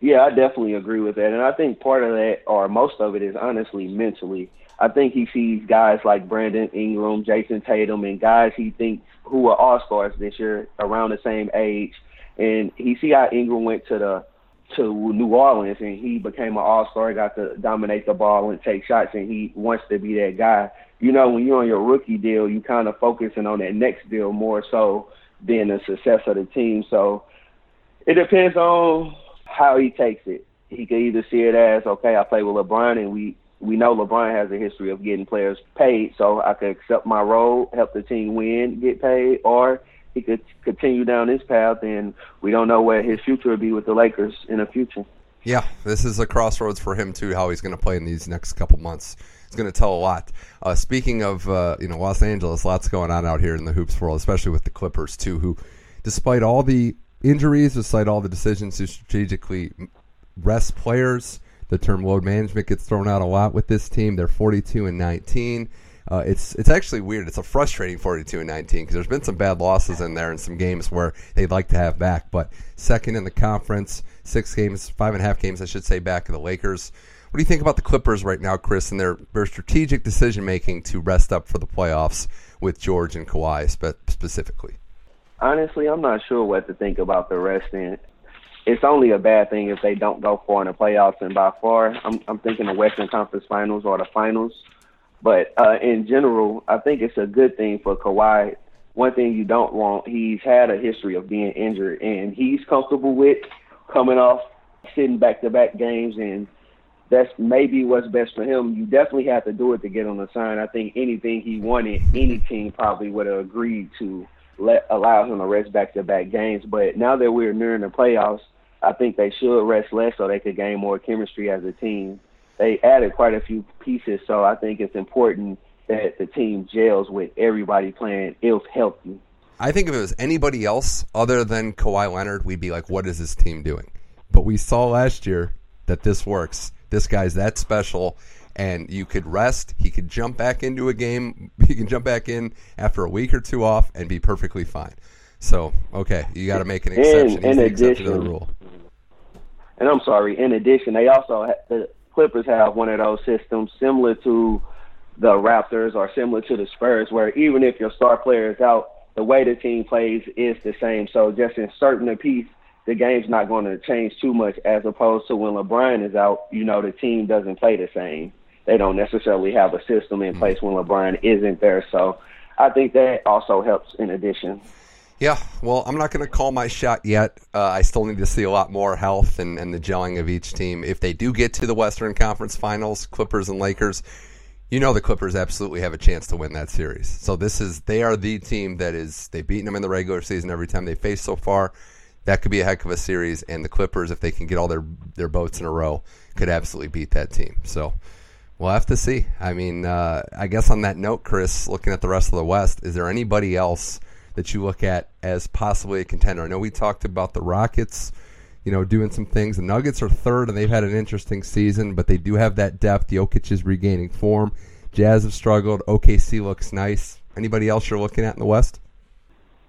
Yeah, I definitely agree with that. And I think part of that, or most of it, is honestly mentally. I think he sees guys like Brandon Ingram, Jayson Tatum, and guys he thinks who are all stars this year around the same age. And he see how Ingram went to the to New Orleans and he became an all star, got to dominate the ball and take shots and he wants to be that guy. You know, when you're on your rookie deal, you kind of focusing on that next deal more so than the success of the team. So it depends on how he takes it. He could either see it as, okay, I play with LeBron and we we know LeBron has a history of getting players paid, so I could accept my role, help the team win, get paid, or he could continue down this path, and we don't know where his future will be with the Lakers in the future. Yeah, this is a crossroads for him too. How he's going to play in these next couple months. It's going to tell a lot. Uh, speaking of uh, you know Los Angeles, lots going on out here in the hoops world, especially with the Clippers too, who, despite all the injuries, despite all the decisions to strategically rest players. The term load management gets thrown out a lot with this team. They're 42 and 19. Uh, it's it's actually weird. It's a frustrating 42 and 19 because there's been some bad losses in there and some games where they'd like to have back. But second in the conference, six games, five and a half games, I should say, back of the Lakers. What do you think about the Clippers right now, Chris, and their their strategic decision making to rest up for the playoffs with George and Kawhi spe- specifically? honestly, I'm not sure what to think about the resting. It's only a bad thing if they don't go far in the playoffs, and by far, I'm I'm thinking the Western Conference Finals or the finals. But uh, in general, I think it's a good thing for Kawhi. One thing you don't want, he's had a history of being injured, and he's comfortable with coming off sitting back-to-back games, and that's maybe what's best for him. You definitely have to do it to get on the sign. I think anything he wanted, any team probably would have agreed to let allow him to rest back to back games. But now that we're nearing the playoffs, I think they should rest less so they could gain more chemistry as a team. They added quite a few pieces, so I think it's important that the team gels with everybody playing if healthy. I think if it was anybody else other than Kawhi Leonard, we'd be like, what is this team doing? But we saw last year that this works. This guy's that special and you could rest. He could jump back into a game. He can jump back in after a week or two off and be perfectly fine. So, okay, you got to make an exception. In, in addition, to the rule. And I'm sorry. In addition, they also have, the Clippers have one of those systems similar to the Raptors or similar to the Spurs, where even if your star player is out, the way the team plays is the same. So just inserting a piece, the game's not going to change too much. As opposed to when LeBron is out, you know the team doesn't play the same they don't necessarily have a system in place when LeBron isn't there. So I think that also helps in addition. Yeah, well, I'm not going to call my shot yet. Uh, I still need to see a lot more health and, and the gelling of each team. If they do get to the Western Conference Finals, Clippers and Lakers, you know the Clippers absolutely have a chance to win that series. So this is they are the team that is they've beaten them in the regular season every time they face so far. That could be a heck of a series, and the Clippers, if they can get all their their boats in a row, could absolutely beat that team. So We'll have to see. I mean, uh, I guess on that note, Chris, looking at the rest of the West, is there anybody else that you look at as possibly a contender? I know we talked about the Rockets, you know, doing some things. The Nuggets are third, and they've had an interesting season, but they do have that depth. Jokic is regaining form. Jazz have struggled. OKC looks nice. Anybody else you're looking at in the West?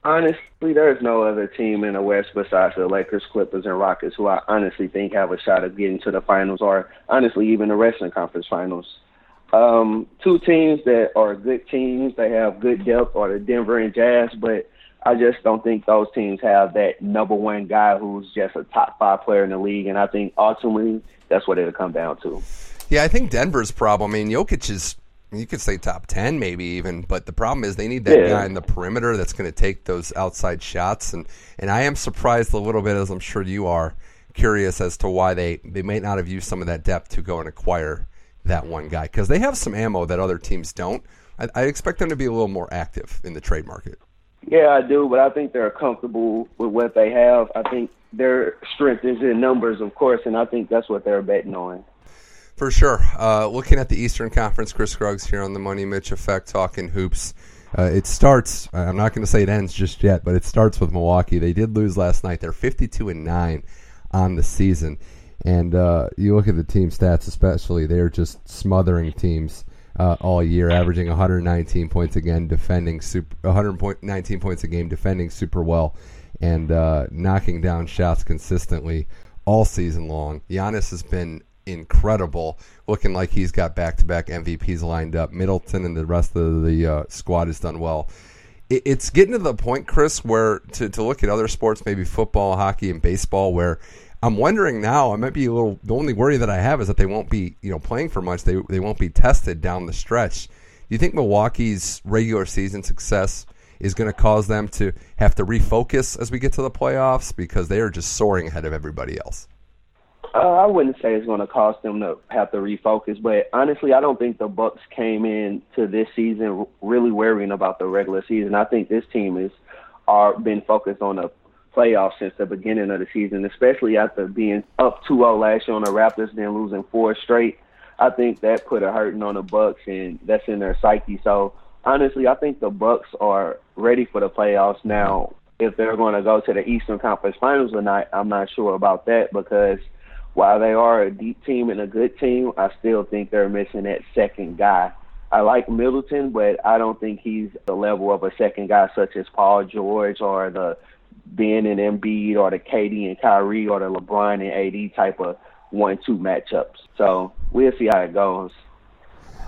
Honestly, there's no other team in the West besides the Lakers, Clippers, and Rockets who I honestly think have a shot of getting to the finals, or honestly even the Western Conference Finals. Um, two teams that are good teams, they have good depth, are the Denver and Jazz, but I just don't think those teams have that number one guy who's just a top five player in the league, and I think ultimately that's what it'll come down to. Yeah, I think Denver's problem. I mean, Jokic is you could say top 10 maybe even but the problem is they need that yeah. guy in the perimeter that's going to take those outside shots and and I am surprised a little bit as I'm sure you are curious as to why they they may not have used some of that depth to go and acquire that one guy because they have some ammo that other teams don't. I, I expect them to be a little more active in the trade market. Yeah I do but I think they're comfortable with what they have. I think their strength is in numbers of course and I think that's what they're betting on for sure. Uh, looking at the Eastern Conference, Chris Scruggs here on the Money Mitch Effect talking hoops. Uh, it starts. I'm not going to say it ends just yet, but it starts with Milwaukee. They did lose last night. They're 52 and nine on the season, and uh, you look at the team stats, especially they're just smothering teams uh, all year, averaging 119 points again, defending super 119 points a game, defending super well, and uh, knocking down shots consistently all season long. Giannis has been incredible, looking like he's got back-to-back MVPs lined up. Middleton and the rest of the uh, squad has done well. It, it's getting to the point, Chris, where to, to look at other sports, maybe football, hockey, and baseball, where I'm wondering now. I might be a little. The only worry that I have is that they won't be, you know, playing for much. They they won't be tested down the stretch. Do you think Milwaukee's regular season success is going to cause them to have to refocus as we get to the playoffs because they are just soaring ahead of everybody else? Uh, I wouldn't say it's going to cost them to have to refocus, but honestly, I don't think the Bucks came in to this season really worrying about the regular season. I think this team is are been focused on the playoffs since the beginning of the season, especially after being up 2-0 last year on the Raptors, then losing four straight. I think that put a hurting on the Bucks, and that's in their psyche. So honestly, I think the Bucks are ready for the playoffs now. If they're going to go to the Eastern Conference Finals or not, I'm not sure about that because – while they are a deep team and a good team, I still think they're missing that second guy. I like Middleton, but I don't think he's the level of a second guy such as Paul George or the Ben and Embiid or the KD and Kyrie or the LeBron and AD type of one-two matchups. So we'll see how it goes.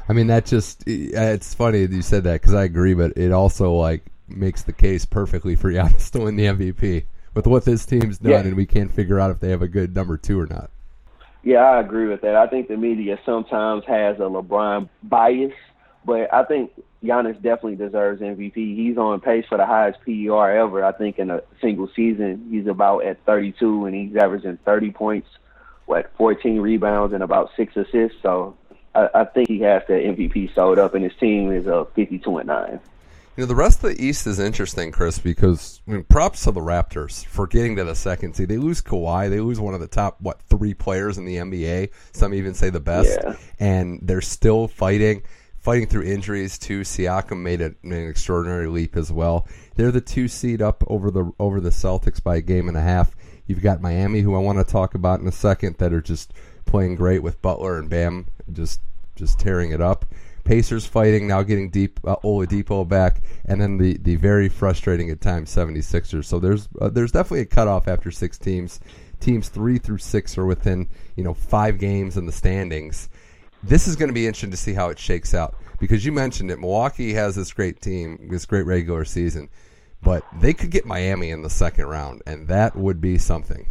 I mean, that just eh, it's funny that you said that because I agree, but it also like makes the case perfectly for Giannis to win the MVP with what this team's done, yeah. and we can't figure out if they have a good number two or not. Yeah, I agree with that. I think the media sometimes has a LeBron bias, but I think Giannis definitely deserves MVP. He's on pace for the highest PER ever. I think in a single season, he's about at 32, and he's averaging 30 points, what 14 rebounds, and about six assists. So I, I think he has the MVP sold up, and his team is a 52 and nine. You know, the rest of the East is interesting, Chris, because I mean, props to the Raptors for getting to the second seed. They lose Kawhi. They lose one of the top, what, three players in the NBA. Some even say the best. Yeah. And they're still fighting, fighting through injuries, too. Siakam made an extraordinary leap as well. They're the two seed up over the over the Celtics by a game and a half. You've got Miami, who I want to talk about in a second, that are just playing great with Butler and Bam just just tearing it up. Pacers fighting, now getting deep uh, Oladipo back, and then the, the very frustrating at times 76ers. So there's uh, there's definitely a cutoff after six teams. Teams three through six are within you know five games in the standings. This is going to be interesting to see how it shakes out because you mentioned it. Milwaukee has this great team, this great regular season, but they could get Miami in the second round, and that would be something.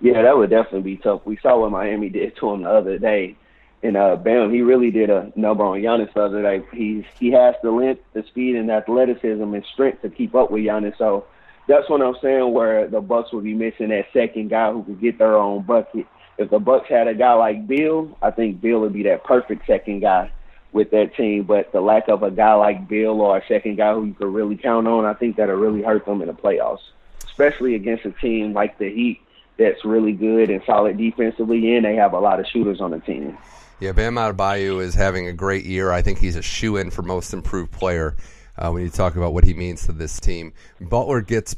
Yeah, that would definitely be tough. We saw what Miami did to them the other day and uh, Bam, he really did a number on Giannis the other day. He's he has the length, the speed, and athleticism and strength to keep up with Giannis. So that's what I'm saying. Where the Bucks would be missing that second guy who could get their own bucket. If the Bucks had a guy like Beal, I think Beal would be that perfect second guy with that team. But the lack of a guy like Beal or a second guy who you could really count on, I think that'll really hurt them in the playoffs, especially against a team like the Heat that's really good and solid defensively, and they have a lot of shooters on the team. Yeah, Bam Adebayo is having a great year. I think he's a shoe in for most improved player uh, when you talk about what he means to this team. Butler gets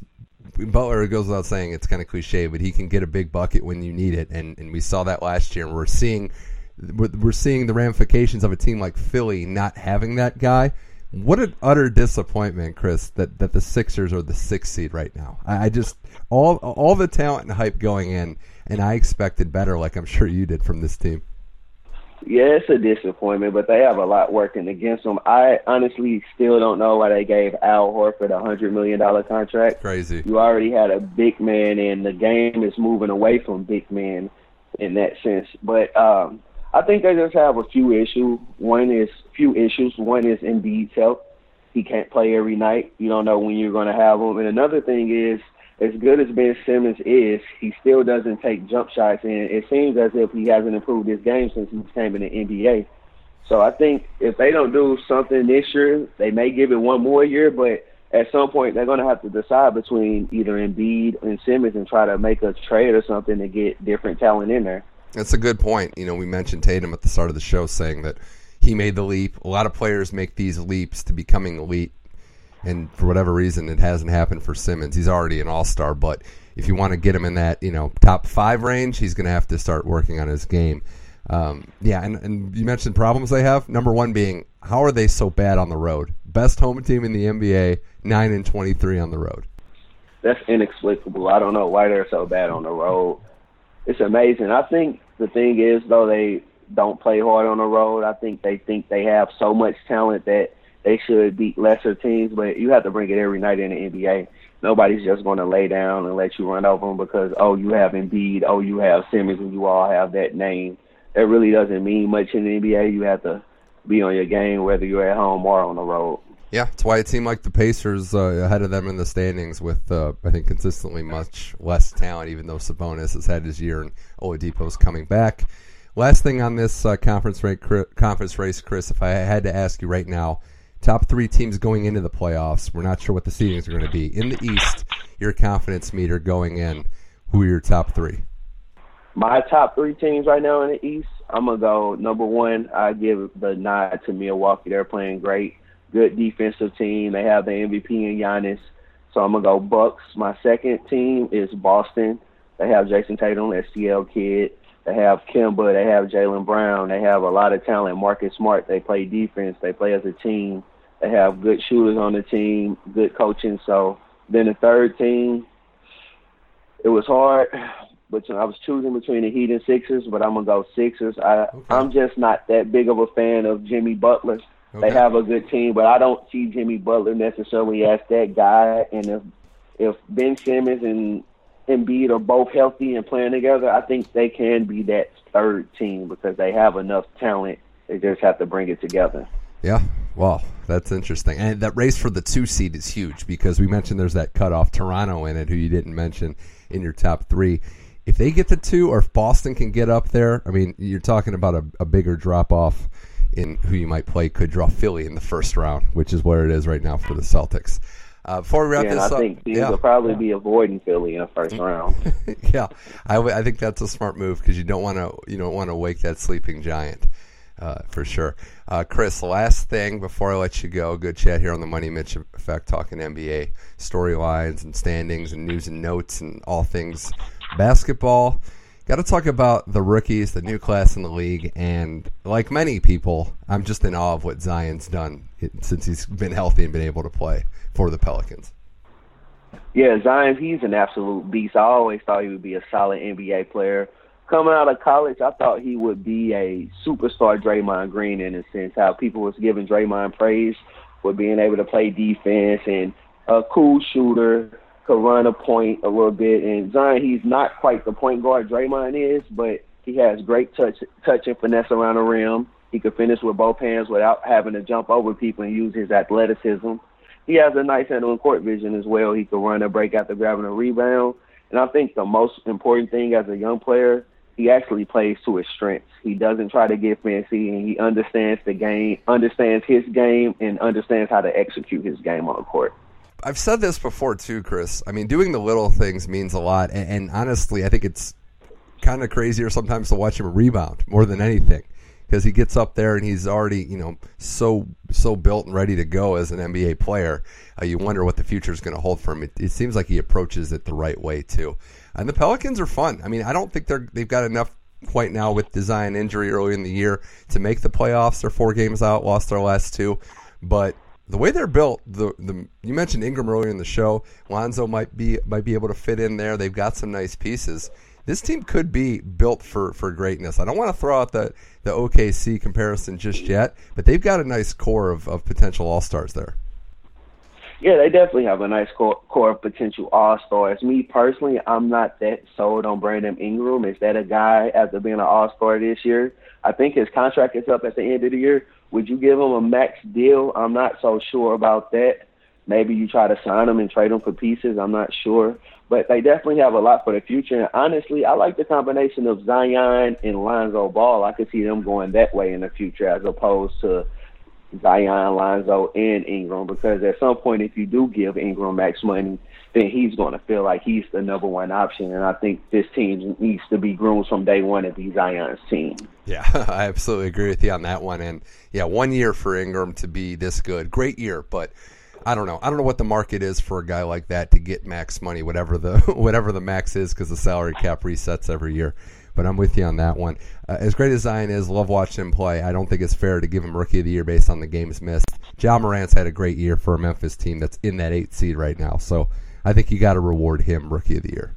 Butler goes without saying it's kind of cliche, but he can get a big bucket when you need it, and and we saw that last year. And we're seeing we're seeing the ramifications of a team like Philly not having that guy. What an utter disappointment, Chris, that, that the Sixers are the sixth seed right now. I, I just all all the talent and hype going in, and I expected better, like I'm sure you did from this team. Yeah, it's a disappointment, but they have a lot working against them. I honestly still don't know why they gave Al Horford a hundred million dollar contract. Crazy. You already had a big man, and the game is moving away from big men in that sense. But um, I think they just have a few issues. One is few issues. One is Embiid's health. He can't play every night. You don't know when you're going to have him. And another thing is as good as Ben Simmons is, he still doesn't take jump shots, and it seems as if he hasn't improved his game since he came in the NBA. So I think if they don't do something this year, they may give it one more year, but at some point they're going to have to decide between either Embiid and Simmons and try to make a trade or something to get different talent in there. That's a good point. You know, we mentioned Tatum at the start of the show saying that he made the leap. A lot of players make these leaps to becoming elite and for whatever reason, it hasn't happened for Simmons. He's already an all star, but if you want to get him in that you know top five range, he's going to have to start working on his game. Um, yeah, and, and you mentioned problems they have. Number one being how are they so bad on the road? Best home team in the NBA, nine and twenty three on the road. That's inexplicable. I don't know why they're so bad on the road. It's amazing. I think the thing is though they don't play hard on the road. I think they think they have so much talent that they should beat lesser teams, but you have to bring it every night in the NBA. Nobody's just going to lay down and let you run over them because oh you have Embiid, oh you have Simmons, and you all have that name. That really doesn't mean much in the NBA. You have to be on your game whether you're at home or on the road. Yeah, that's why it seemed like the Pacers uh, ahead of them in the standings with, uh, I think, consistently much less talent, even though Sabonis has had his year and Oladipo's coming back. Last thing on this uh, conference, conference race, Chris, if I had to ask you right now, top three teams going into the playoffs. We're not sure what the seedings are going to be. In the East, your confidence meter going in, who are your top three? My top three teams right now in the East, I'm going to go number one, I give the nod to Milwaukee. They're playing great. Good defensive team. They have the MVP in Giannis. So I'm going to go Bucks. My second team is Boston. They have Jayson Tatum, STL kid. They have Kemba. They have Jaylen Brown. They have a lot of talent. Marcus Smart. They play defense. They play as a team. They have good shooters on the team, good coaching. So then the third team, it was hard, but I was choosing between the Heat and Sixers, but I'm gonna go Sixers. I okay. I'm just not that big of a fan of Jimmy Butler. Okay. They have a good team, but I don't see Jimmy Butler necessarily as that guy. And if if Ben Simmons and Embiid are both healthy and playing together, I think they can be that third team because they have enough talent. They just have to bring it together. Yeah, well, that's interesting. And that race for the two seed is huge because we mentioned there's that cutoff Toronto in it, who you didn't mention in your top three. If they get the two, or if Boston can get up there, I mean, you're talking about a, a bigger drop off in who you might play. Could draw Philly in the first round, which is where it is right now for the Celtics. Uh, before we wrap yeah, this I up, think teams yeah. will probably yeah. be avoiding Philly in the first round. yeah, I, w- I think that's a smart move because you don't want to you don't want to wake that sleeping giant uh, for sure. Uh, Chris, last thing before I let you go, good chat here on the Money Mitch Effect, talking NBA storylines and standings and news and notes and all things basketball. Got to talk about the rookies, the new class in the league, and like many people, I'm just in awe of what Zion's done since he's been healthy and been able to play for the Pelicans. Yeah, Zion, he's an absolute beast. I always thought he would be a solid NBA player coming out of college, I thought he would be a superstar Draymond Green in a sense, how people was giving Draymond praise for being able to play defense and a cool shooter, could run a point a little bit. And Zion, he's not quite the point guard Draymond is, but he has great touch, touch and finesse around the rim. He could finish with both hands without having to jump over people and use his athleticism. He has a nice handle and court vision as well. He could run a break after grabbing a rebound. And I think the most important thing as a young player he actually plays to his strengths. He doesn't try to get fancy, and he understands the game, understands his game, and understands how to execute his game on the court. I've said this before too, Chris. I mean, doing the little things means a lot, and, and honestly, I think it's kind of crazier sometimes to watch him rebound more than anything. because he gets up there and he's already you know so so built and ready to go as an NBA player. Uh, you wonder what the future is going to hold for him. It, it, seems like he approaches it the right way too. And the Pelicans are fun. I mean, I don't think they're they've got enough quite now with design injury early in the year to make the playoffs. They're four games out, lost their last two, but the way they're built, the the you mentioned Ingram earlier in the show. Lonzo might be might be able to fit in there. They've got some nice pieces. This team could be built for, for greatness. I don't want to throw out the, the OKC comparison just yet, but they've got a nice core of, of potential all stars there. Yeah, they definitely have a nice core, core of potential all stars. Me personally, I'm not that sold on Brandon Ingram. Is that a guy after being an all star this year? I think his contract is up at the end of the year. Would you give him a max deal? I'm not so sure about that. Maybe you try to sign him and trade him for pieces. I'm not sure. But they definitely have a lot for the future. And honestly, I like the combination of Zion and Lonzo Ball. I could see them going that way in the future as opposed to Zion, Lonzo, and Ingram because at some point, if you do give Ingram max money, then he's going to feel like he's the number one option. And I think this team needs to be groomed from day one to be Zion's team. Yeah, I absolutely agree with you on that one. And yeah, one year for Ingram to be this good, great year, but. I don't know. I don't know what the market is for a guy like that to get max money, whatever the whatever the max is, because the salary cap resets every year. But I'm with you on that one. Uh, as great as Zion is, love watching him play. I don't think it's fair to give him Rookie of the Year based on the games missed. Ja Morant's had a great year for a Memphis team that's in that eight seed right now. So I think you got to reward him Rookie of the Year.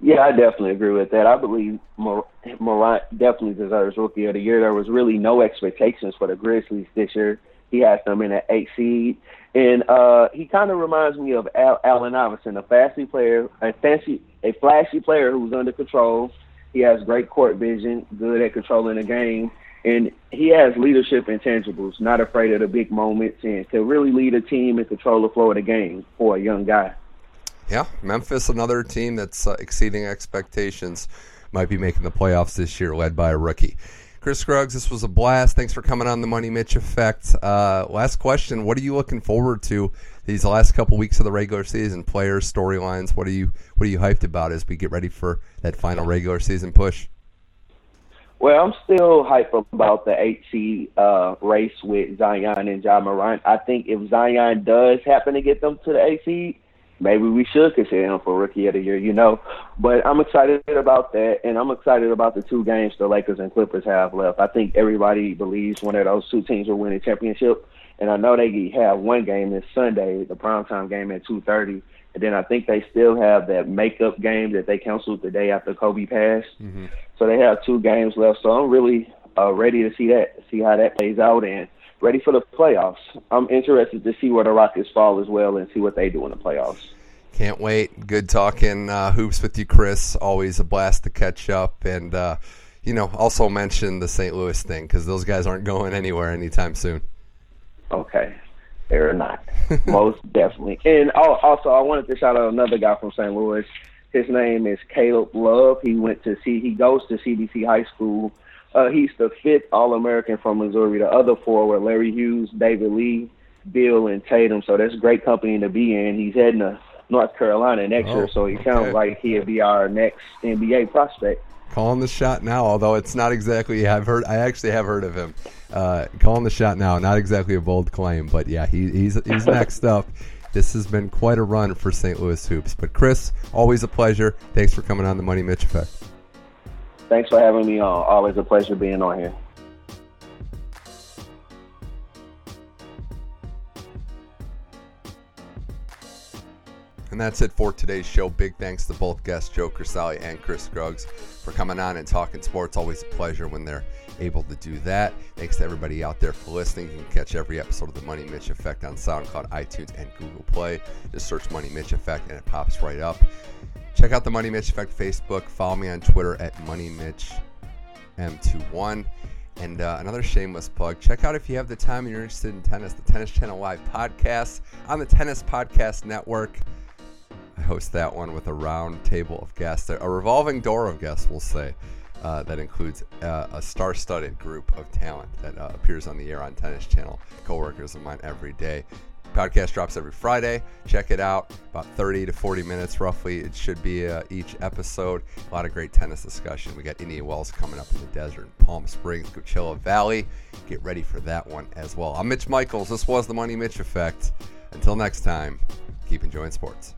Yeah, I definitely agree with that. I believe Morant definitely deserves Rookie of the Year. There was really no expectations for the Grizzlies this year. He has them in an eight seed, and uh, he kind of reminds me of Al- Allen Iverson, a flashy player, a fancy, a flashy player who's under control he has great court vision, good at controlling the game, and he has leadership intangibles, not afraid of the big moments, and can really lead a team and control the flow of the game for a young guy. Yeah, Memphis, another team that's uh, exceeding expectations, might be making the playoffs this year, led by a rookie. Chris Scruggs, this was a blast. Thanks for coming on the Money Mitch Effect. Uh, last question: What are you looking forward to these last couple weeks of the regular season? Players, storylines. What are you What are you hyped about as we get ready for that final regular season push? Well, I'm still hyped about the eight seed uh, race with Zion and Ja Morant. I think if Zion does happen to get them to the eight seed, maybe we should consider him for rookie of the year, you know. But I'm excited about that, and I'm excited about the two games the Lakers and Clippers have left. I think everybody believes one of those two teams will win a championship, and I know they have one game this Sunday, the primetime game at 2:30, and then I think they still have that makeup game that they canceled the day after Kobe passed. Mm-hmm. So they have two games left. So I'm really uh, ready to see that, see how that plays out, and ready for the playoffs. I'm interested to see where the Rockets fall as well and see what they do in the playoffs. Can't wait. Good talking uh, hoops with you, Chris. Always a blast to catch up. And, uh, you know, also mention the St. Louis thing because those guys aren't going anywhere anytime soon. Okay. They're not. Most definitely. And also, I wanted to shout out another guy from St. Louis. His name is Caleb Love. He went to see, he goes to CBC High School uh, he's the fifth All American from Missouri. The other four were Larry Hughes, David Lee, Beal, and Tatum. So that's great company to be in. He's heading to North Carolina next oh, year, so he okay. sounds like he'll be our next NBA prospect. Calling the shot now, although it's not exactly. I've heard. I actually have heard of him. Uh, calling the shot now, not exactly a bold claim, but yeah, he, he's he's next up. This has been quite a run for St. Louis hoops. But Chris, always a pleasure. Thanks for coming on the Money Mitch Effect. Thanks for having me on. Always a pleasure being on here. And that's it for today's show. Big thanks to both guests, Joe Crisali and Chris Scruggs, for coming on and talking sports. Always a pleasure when they're able to do that. Thanks to everybody out there for listening. You can catch every episode of the Money Mitch Effect on SoundCloud, iTunes, and Google Play. Just search Money Mitch Effect and it pops right up. Check out the Money Mitch Effect Facebook. Follow me on Twitter at MoneyMitchM21. And uh, another shameless plug check out if you have the time and you're interested in tennis, the Tennis Channel Live podcast on the Tennis Podcast Network. I host that one with a round table of guests, a revolving door of guests, we'll say, uh, that includes uh, a star studded group of talent that uh, appears on the air on Tennis Channel, co workers of mine every day podcast drops every Friday. Check it out. About 30 to 40 minutes, roughly. It should be uh, each episode. A lot of great tennis discussion. We got Indian Wells coming up in the desert Palm Springs, Coachella Valley. Get ready for that one as well. I'm Mitch Michaels. This was the Money Mitch Effect. Until next time, keep enjoying sports.